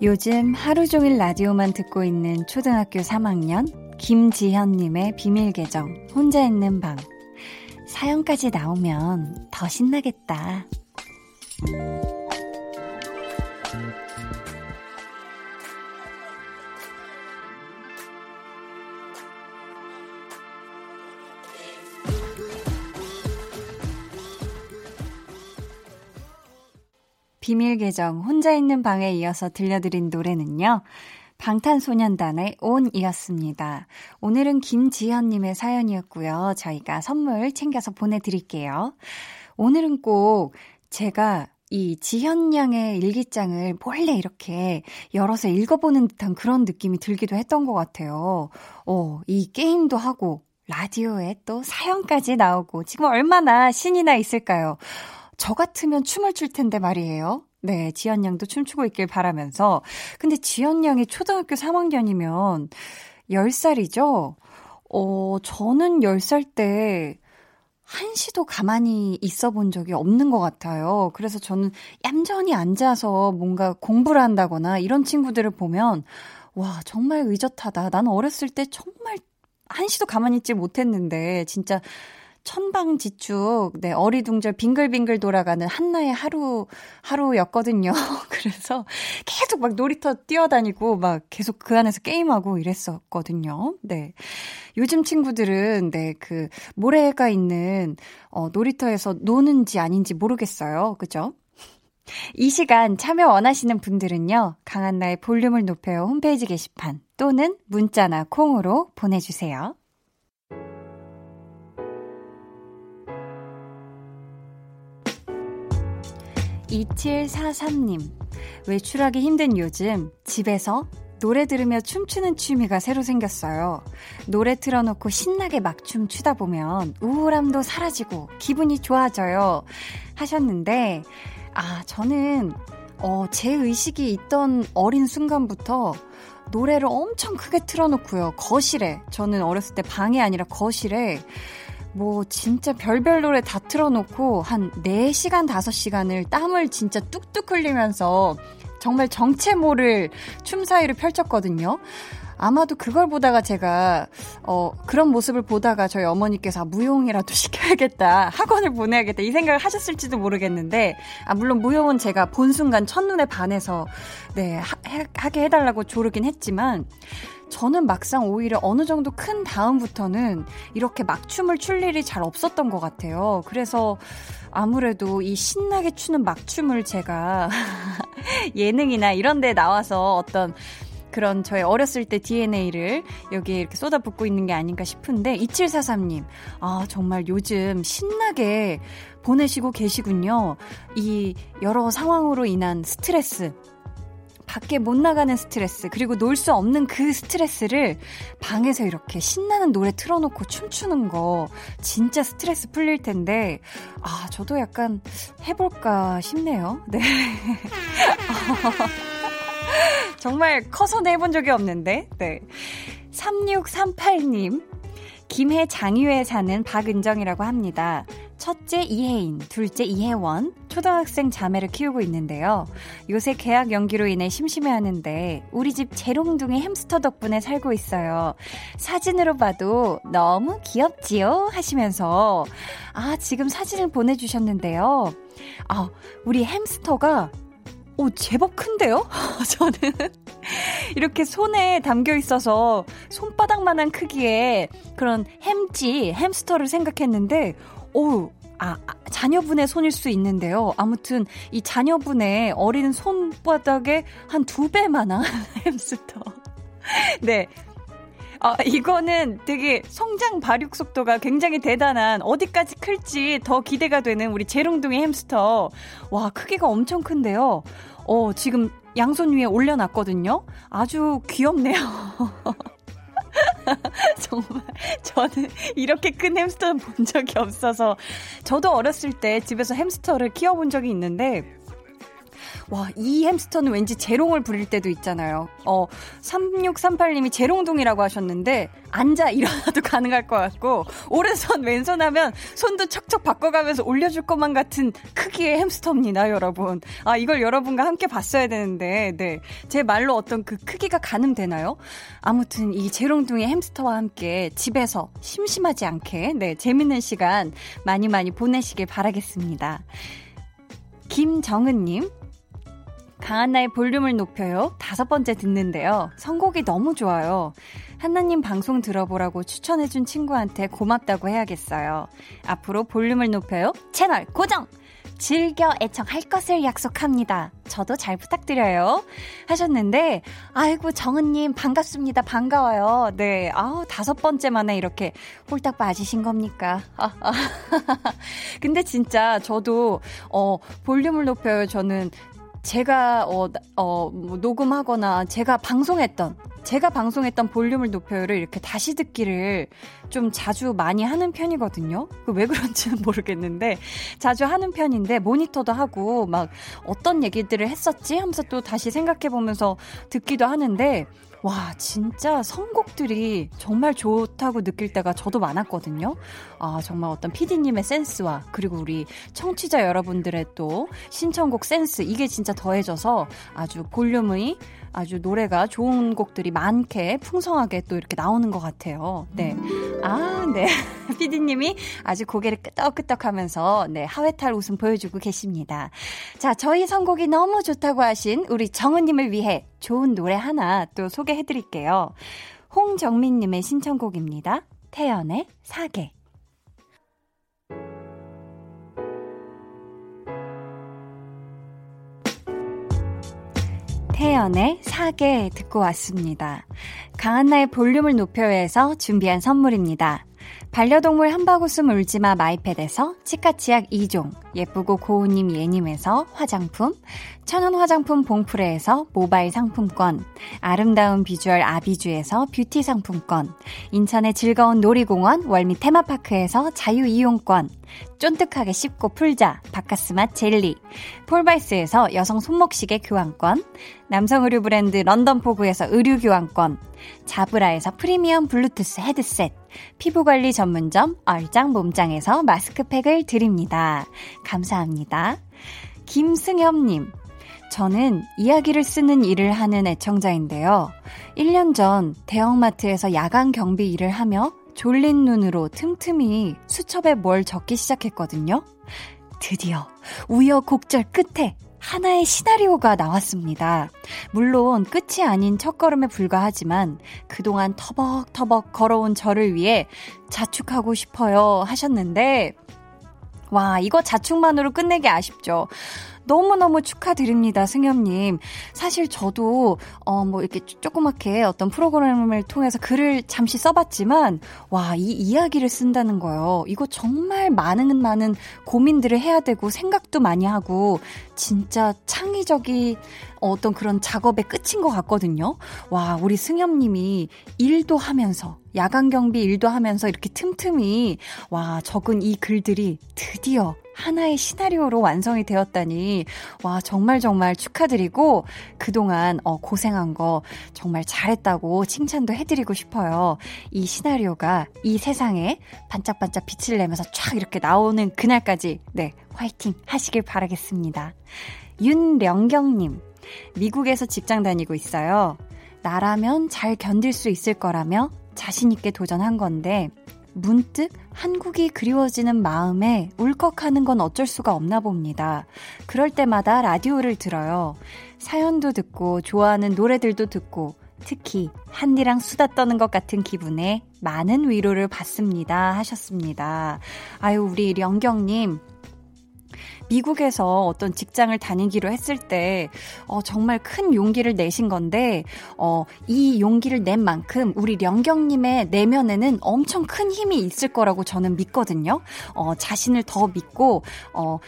요즘 하루 종일 라디오만 듣고 있는 초등학교 3학년 김지현님의 비밀 계정 혼자 있는 방. 사연까지 나오면 더 신나겠다. 비밀 계정 혼자 있는 방에 이어서 들려드린 노래는요. 방탄소년단의 온이었습니다. 오늘은 김지현님의 사연이었고요. 저희가 선물 챙겨서 보내드릴게요. 오늘은 꼭 제가 이 지현 양의 일기장을 몰래 이렇게 열어서 읽어보는 듯한 그런 느낌이 들기도 했던 것 같아요. 어, 이 게임도 하고, 라디오에 또 사연까지 나오고, 지금 얼마나 신이 나 있을까요? 저 같으면 춤을 출 텐데 말이에요. 네, 지연 양도 춤추고 있길 바라면서. 근데 지연 양이 초등학교 3학년이면 10살이죠? 어, 저는 10살 때 한시도 가만히 있어 본 적이 없는 것 같아요. 그래서 저는 얌전히 앉아서 뭔가 공부를 한다거나 이런 친구들을 보면, 와, 정말 의젓하다. 나는 어렸을 때 정말 한시도 가만히 있지 못했는데, 진짜 천방지축, 네, 어리둥절 빙글빙글 돌아가는 한나의 하루, 하루였거든요. [laughs] 그래서 계속 막 놀이터 뛰어다니고 막 계속 그 안에서 게임하고 이랬었거든요. 네. 요즘 친구들은, 네, 그, 모래가 있는, 어, 놀이터에서 노는지 아닌지 모르겠어요. 그죠? 이 시간 참여 원하시는 분들은요, 강한나의 볼륨을 높여요 홈페이지 게시판 또는 문자나 콩으로 보내주세요. 2743님, 외출하기 힘든 요즘 집에서 노래 들으며 춤추는 취미가 새로 생겼어요. 노래 틀어놓고 신나게 막 춤추다 보면 우울함도 사라지고 기분이 좋아져요. 하셨는데, 아, 저는, 어, 제 의식이 있던 어린 순간부터 노래를 엄청 크게 틀어놓고요. 거실에. 저는 어렸을 때 방이 아니라 거실에 뭐 진짜 별별 노래 다 틀어놓고 한 4시간, 5시간을 땀을 진짜 뚝뚝 흘리면서 정말 정체 모를 춤 사이를 펼쳤거든요. 아마도 그걸 보다가 제가 어 그런 모습을 보다가 저희 어머니께서 아, 무용이라도 [laughs] 시켜야겠다 학원을 보내야겠다 이 생각을 하셨을지도 모르겠는데 아 물론 무용은 제가 본 순간 첫눈에 반해서 네 하, 하 게 해달라고 조르긴 했지만 저는 막상 오히려 어느 정도 큰 다음부터는 이렇게 막춤을 출 일이 잘 없었던 것 같아요. 그래서 아무래도 이 신나게 추는 막춤을 제가 [laughs] 예능이나 이런 데 나와서 어떤 그런 저의 어렸을 때 DNA를 여기에 이렇게 쏟아붓고 있는 게 아닌가 싶은데 2743님 아 정말 요즘 신나게 보내시고 계시군요. 이 여러 상황으로 인한 스트레스 밖에 못 나가는 스트레스, 그리고 놀 수 없는 그 스트레스를 방에서 이렇게 신나는 노래 틀어놓고 춤추는 거 진짜 스트레스 풀릴 텐데, 아, 저도 약간 해볼까 싶네요. 네. [laughs] 정말 커서는 해본 적이 없는데, 네. 3638님, 김해 장유에 사는 박은정이라고 합니다. 첫째 이혜인, 둘째 이혜원, 초등학생 자매를 키우고 있는데요. 요새 계약 연기로 인해 심심해하는데 우리 집 재롱둥이 햄스터 덕분에 살고 있어요. 사진으로 봐도 너무 귀엽지요? 하시면서 아 지금 사진을 보내주셨는데요. 아 우리 햄스터가 오, 제법 큰데요? [laughs] 저는 이렇게 손에 담겨 있어서 손바닥만한 크기의 그런 햄찌, 햄스터를 생각했는데, 오, 아, 아, 자녀분의 손일 수 있는데요. 아무튼 이 자녀분의 어린 손바닥에 한 두 배만한 [laughs] 햄스터. 네. 아, 이거는 되게 성장 발육 속도가 굉장히 대단한 어디까지 클지 더 기대가 되는 우리 재롱둥이 햄스터. 와, 크기가 엄청 큰데요. 어, 지금 양손 위에 올려놨거든요. 아주 귀엽네요. [laughs] [laughs] 정말 저는 이렇게 큰 햄스터는 본 적이 없어서 저도 어렸을 때 집에서 햄스터를 키워본 적이 있는데 와, 이 햄스터는 왠지 재롱을 부릴 때도 있잖아요. 어, 3638님이 재롱둥이라고 하셨는데, 앉아 일어나도 [laughs] 가능할 것 같고, 오른손, 왼손 하면 손도 척척 바꿔가면서 올려줄 것만 같은 크기의 햄스터입니다, 여러분. 아, 이걸 여러분과 함께 봤어야 되는데, 네. 제 말로 어떤 그 크기가 가늠되나요? 아무튼 이 재롱둥이 햄스터와 함께 집에서 심심하지 않게, 네, 재밌는 시간 많이 많이 보내시길 바라겠습니다. 김정은님, 강한나의 볼륨을 높여요. 다섯 번째 듣는데요. 선곡이 너무 좋아요. 한나님 방송 들어보라고 추천해준 친구한테 고맙다고 해야겠어요. 앞으로 볼륨을 높여요. 채널 고정! 즐겨 애청할 것을 약속합니다. 저도 잘 부탁드려요. 하셨는데, 아이고, 정은님, 반갑습니다. 반가워요. 네, 아우, 다섯 번째 만에 이렇게 홀딱 빠지신 겁니까? [laughs] 근데 진짜 저도, 어, 볼륨을 높여요. 저는 제가 어, 어, 뭐 녹음하거나 제가 방송했던 제가 방송했던 볼륨을 높여요를 이렇게 다시 듣기를 좀 자주 많이 하는 편이거든요. 그왜 그런지는 [laughs] 모르겠는데 자주 하는 편인데 모니터도 하고 막 어떤 얘기들을 했었지 하면서 또 다시 생각해 보면서 듣기도 하는데 와, 진짜 선곡들이 정말 좋다고 느낄 때가 저도 많았거든요. 아, 정말 어떤 PD님의 센스와 그리고 우리 청취자 여러분들의 또 신청곡 센스, 이게 진짜 더해져서 아주 볼륨의 아주 노래가 좋은 곡들이 많게 풍성하게 또 이렇게 나오는 것 같아요. 네. 아, 네. [laughs] 피디님이 아주 고개를 끄덕끄덕 하면서 네, 하회탈 웃음 보여주고 계십니다. 자, 저희 선곡이 너무 좋다고 하신 우리 정은님을 위해 좋은 노래 하나 또 소개해 드릴게요. 홍정민님의 신청곡입니다. 태연의 사계. 태연의 사계 듣고 왔습니다. 강한나의 볼륨을 높여서 준비한 선물입니다. 반려동물 한바구음 울지마 마이펫에서 치카치약 2종, 예쁘고 고운님 예님에서 화장품, 천연 화장품 봉프레에서 모바일 상품권, 아름다운 비주얼 아비주에서 뷰티 상품권, 인천의 즐거운 놀이공원 월미 테마파크에서 자유이용권, 쫀득하게 씹고 풀자 박카스맛 젤리, 폴바이스에서 여성 손목시계 교환권, 남성 의류 브랜드 런던포구에서 의류 교환권, 자브라에서 프리미엄 블루투스 헤드셋, 피부관리 전문점 얼짱 몸짱에서 마스크팩을 드립니다. 감사합니다. 김승엽님, 저는 이야기를 쓰는 일을 하는 애청자인데요. 1년 전 대형마트에서 야간 경비 일을 하며 졸린 눈으로 틈틈이 수첩에 뭘 적기 시작했거든요. 드디어 우여곡절 끝에 하나의 시나리오가 나왔습니다. 물론 끝이 아닌 첫걸음에 불과하지만 그동안 터벅터벅 걸어온 저를 위해 자축하고 싶어요 하셨는데 와, 이거 자축만으로 끝내기 아쉽죠. 너무너무 축하드립니다, 승엽님. 사실 저도, 어, 뭐, 이렇게 조그맣게 어떤 프로그램을 통해서 글을 잠시 써봤지만, 와, 이 이야기를 쓴다는 거요. 이거 정말 많은, 많은 고민들을 해야 되고, 생각도 많이 하고, 진짜 창의적인 어떤 그런 작업의 끝인 것 같거든요. 와, 우리 승엽님이 일도 하면서, 야간 경비 일도 하면서 이렇게 틈틈이, 와, 적은 이 글들이 드디어 하나의 시나리오로 완성이 되었다니, 와, 정말 정말 축하드리고, 그동안 어, 고생한 거 정말 잘했다고 칭찬도 해드리고 싶어요. 이 시나리오가 이 세상에 반짝반짝 빛을 내면서 쫙 이렇게 나오는 그날까지, 네, 화이팅 하시길 바라겠습니다. 윤령경님, 미국에서 직장 다니고 있어요. 나라면 잘 견딜 수 있을 거라며 자신있게 도전한 건데, 문득 한국이 그리워지는 마음에 울컥하는 건 어쩔 수가 없나 봅니다. 그럴 때마다 라디오를 들어요. 사연도 듣고 좋아하는 노래들도 듣고 특히 한디랑 수다 떠는 것 같은 기분에 많은 위로를 받습니다. 하셨습니다. 아유, 우리 령경님, 미국에서 어떤 직장을 다니기로 했을 때, 어, 정말 큰 용기를 내신 건데, 어, 이 용기를 낸 만큼 우리 령경님의 내면에는 엄청 큰 힘이 있을 거라고 저는 믿거든요. 어, 자신을 더 믿고, 어,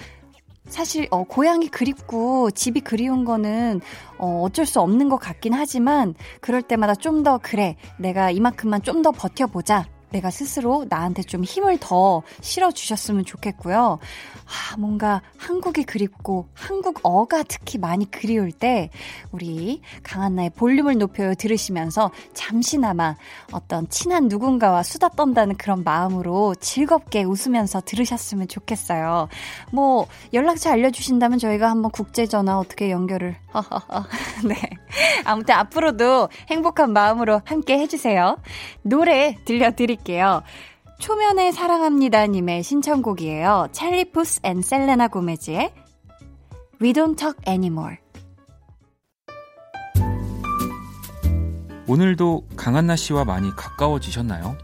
사실 어 고향이 그립고 집이 그리운 거는 어 어쩔 수 없는 것 같긴 하지만 그럴 때마다 좀 더 그래 내가 이만큼만 좀 더 버텨보자 내가 스스로 나한테 좀 힘을 더 실어주셨으면 좋겠고요. 아, 뭔가 한국이 그립고 한국어가 특히 많이 그리울 때 우리 강한나의 볼륨을 높여 들으시면서 잠시나마 어떤 친한 누군가와 수다 떤다는 그런 마음으로 즐겁게 웃으면서 들으셨으면 좋겠어요. 뭐 연락처 알려주신다면 저희가 한번 국제전화 어떻게 연결을 [laughs] 네. 아무튼 앞으로도 행복한 마음으로 함께 해주세요. 노래 들려드릴게요. 초면에 사랑합니다님의 신청곡이에요. 찰리 푸스 and 셀레나 고메즈의 We Don't Talk Anymore. 오늘도 강한나 씨와 많이 가까워지셨나요?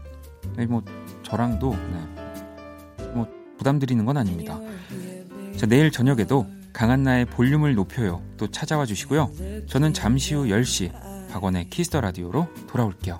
네, 뭐 저랑도 네. 뭐 부담 드리는 건 아닙니다. 자, 내일 저녁에도 강한나의 볼륨을 높여요. 또 찾아와 주시고요. 저는 잠시 후 10시 박원의 Kiss the Radio로 돌아올게요.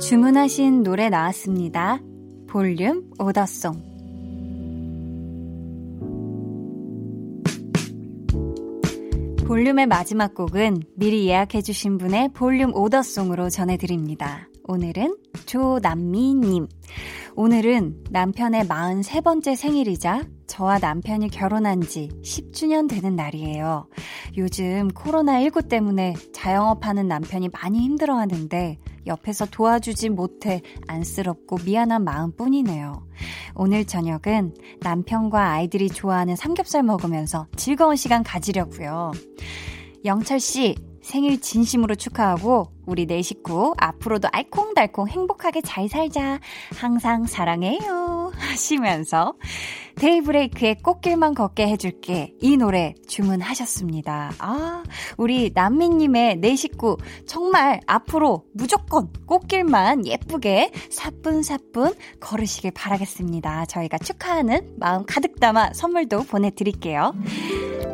주문하신 노래 나왔습니다. 볼륨 오더송. 볼륨의 마지막 곡은 미리 예약해주신 분의 볼륨 오더송으로 전해드립니다. 오늘은 조남미님. 오늘은 남편의 43번째 생일이자 저와 남편이 결혼한 지 10주년 되는 날이에요. 요즘 코로나19 때문에 자영업하는 남편이 많이 힘들어 하는데 옆에서 도와주지 못해 안쓰럽고 미안한 마음 뿐이네요. 오늘 저녁은 남편과 아이들이 좋아하는 삼겹살 먹으면서 즐거운 시간 가지려고요. 영철 씨, 생일 진심으로 축하하고 우리 네 식구 앞으로도 알콩달콩 행복하게 잘 살자. 항상 사랑해요. [laughs] 하시면서 데이브레이크의 꽃길만 걷게 해줄게. 이 노래 주문하셨습니다. 아, 우리 남미님의 네 식구 정말 앞으로 무조건 꽃길만 예쁘게 사뿐사뿐 걸으시길 바라겠습니다. 저희가 축하하는 마음 가득 담아 선물도 보내드릴게요.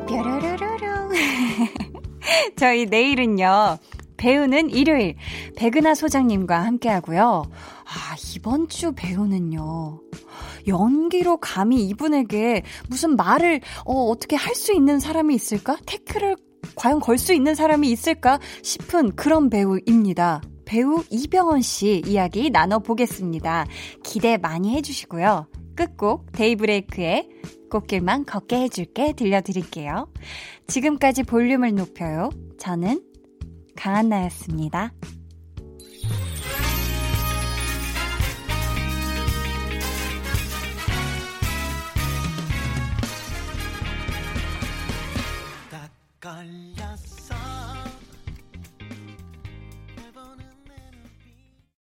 뾰로로로롱. [laughs] [laughs] 저희 내일은요. 배우는 일요일 백은하 소장님과 함께 하고요. 아, 이번 주 배우는요. 연기로 감히 이분에게 무슨 말을 어, 어떻게 할 수 있는 사람이 있을까? 태클을 과연 걸 수 있는 사람이 있을까 싶은 그런 배우입니다. 배우 이병헌 씨 이야기 나눠보겠습니다. 기대 많이 해주시고요. 끝곡 데이브레이크의 꽃길만 걷게 해줄게 들려드릴게요. 지금까지 볼륨을 높여요. 저는 강한나였습니다.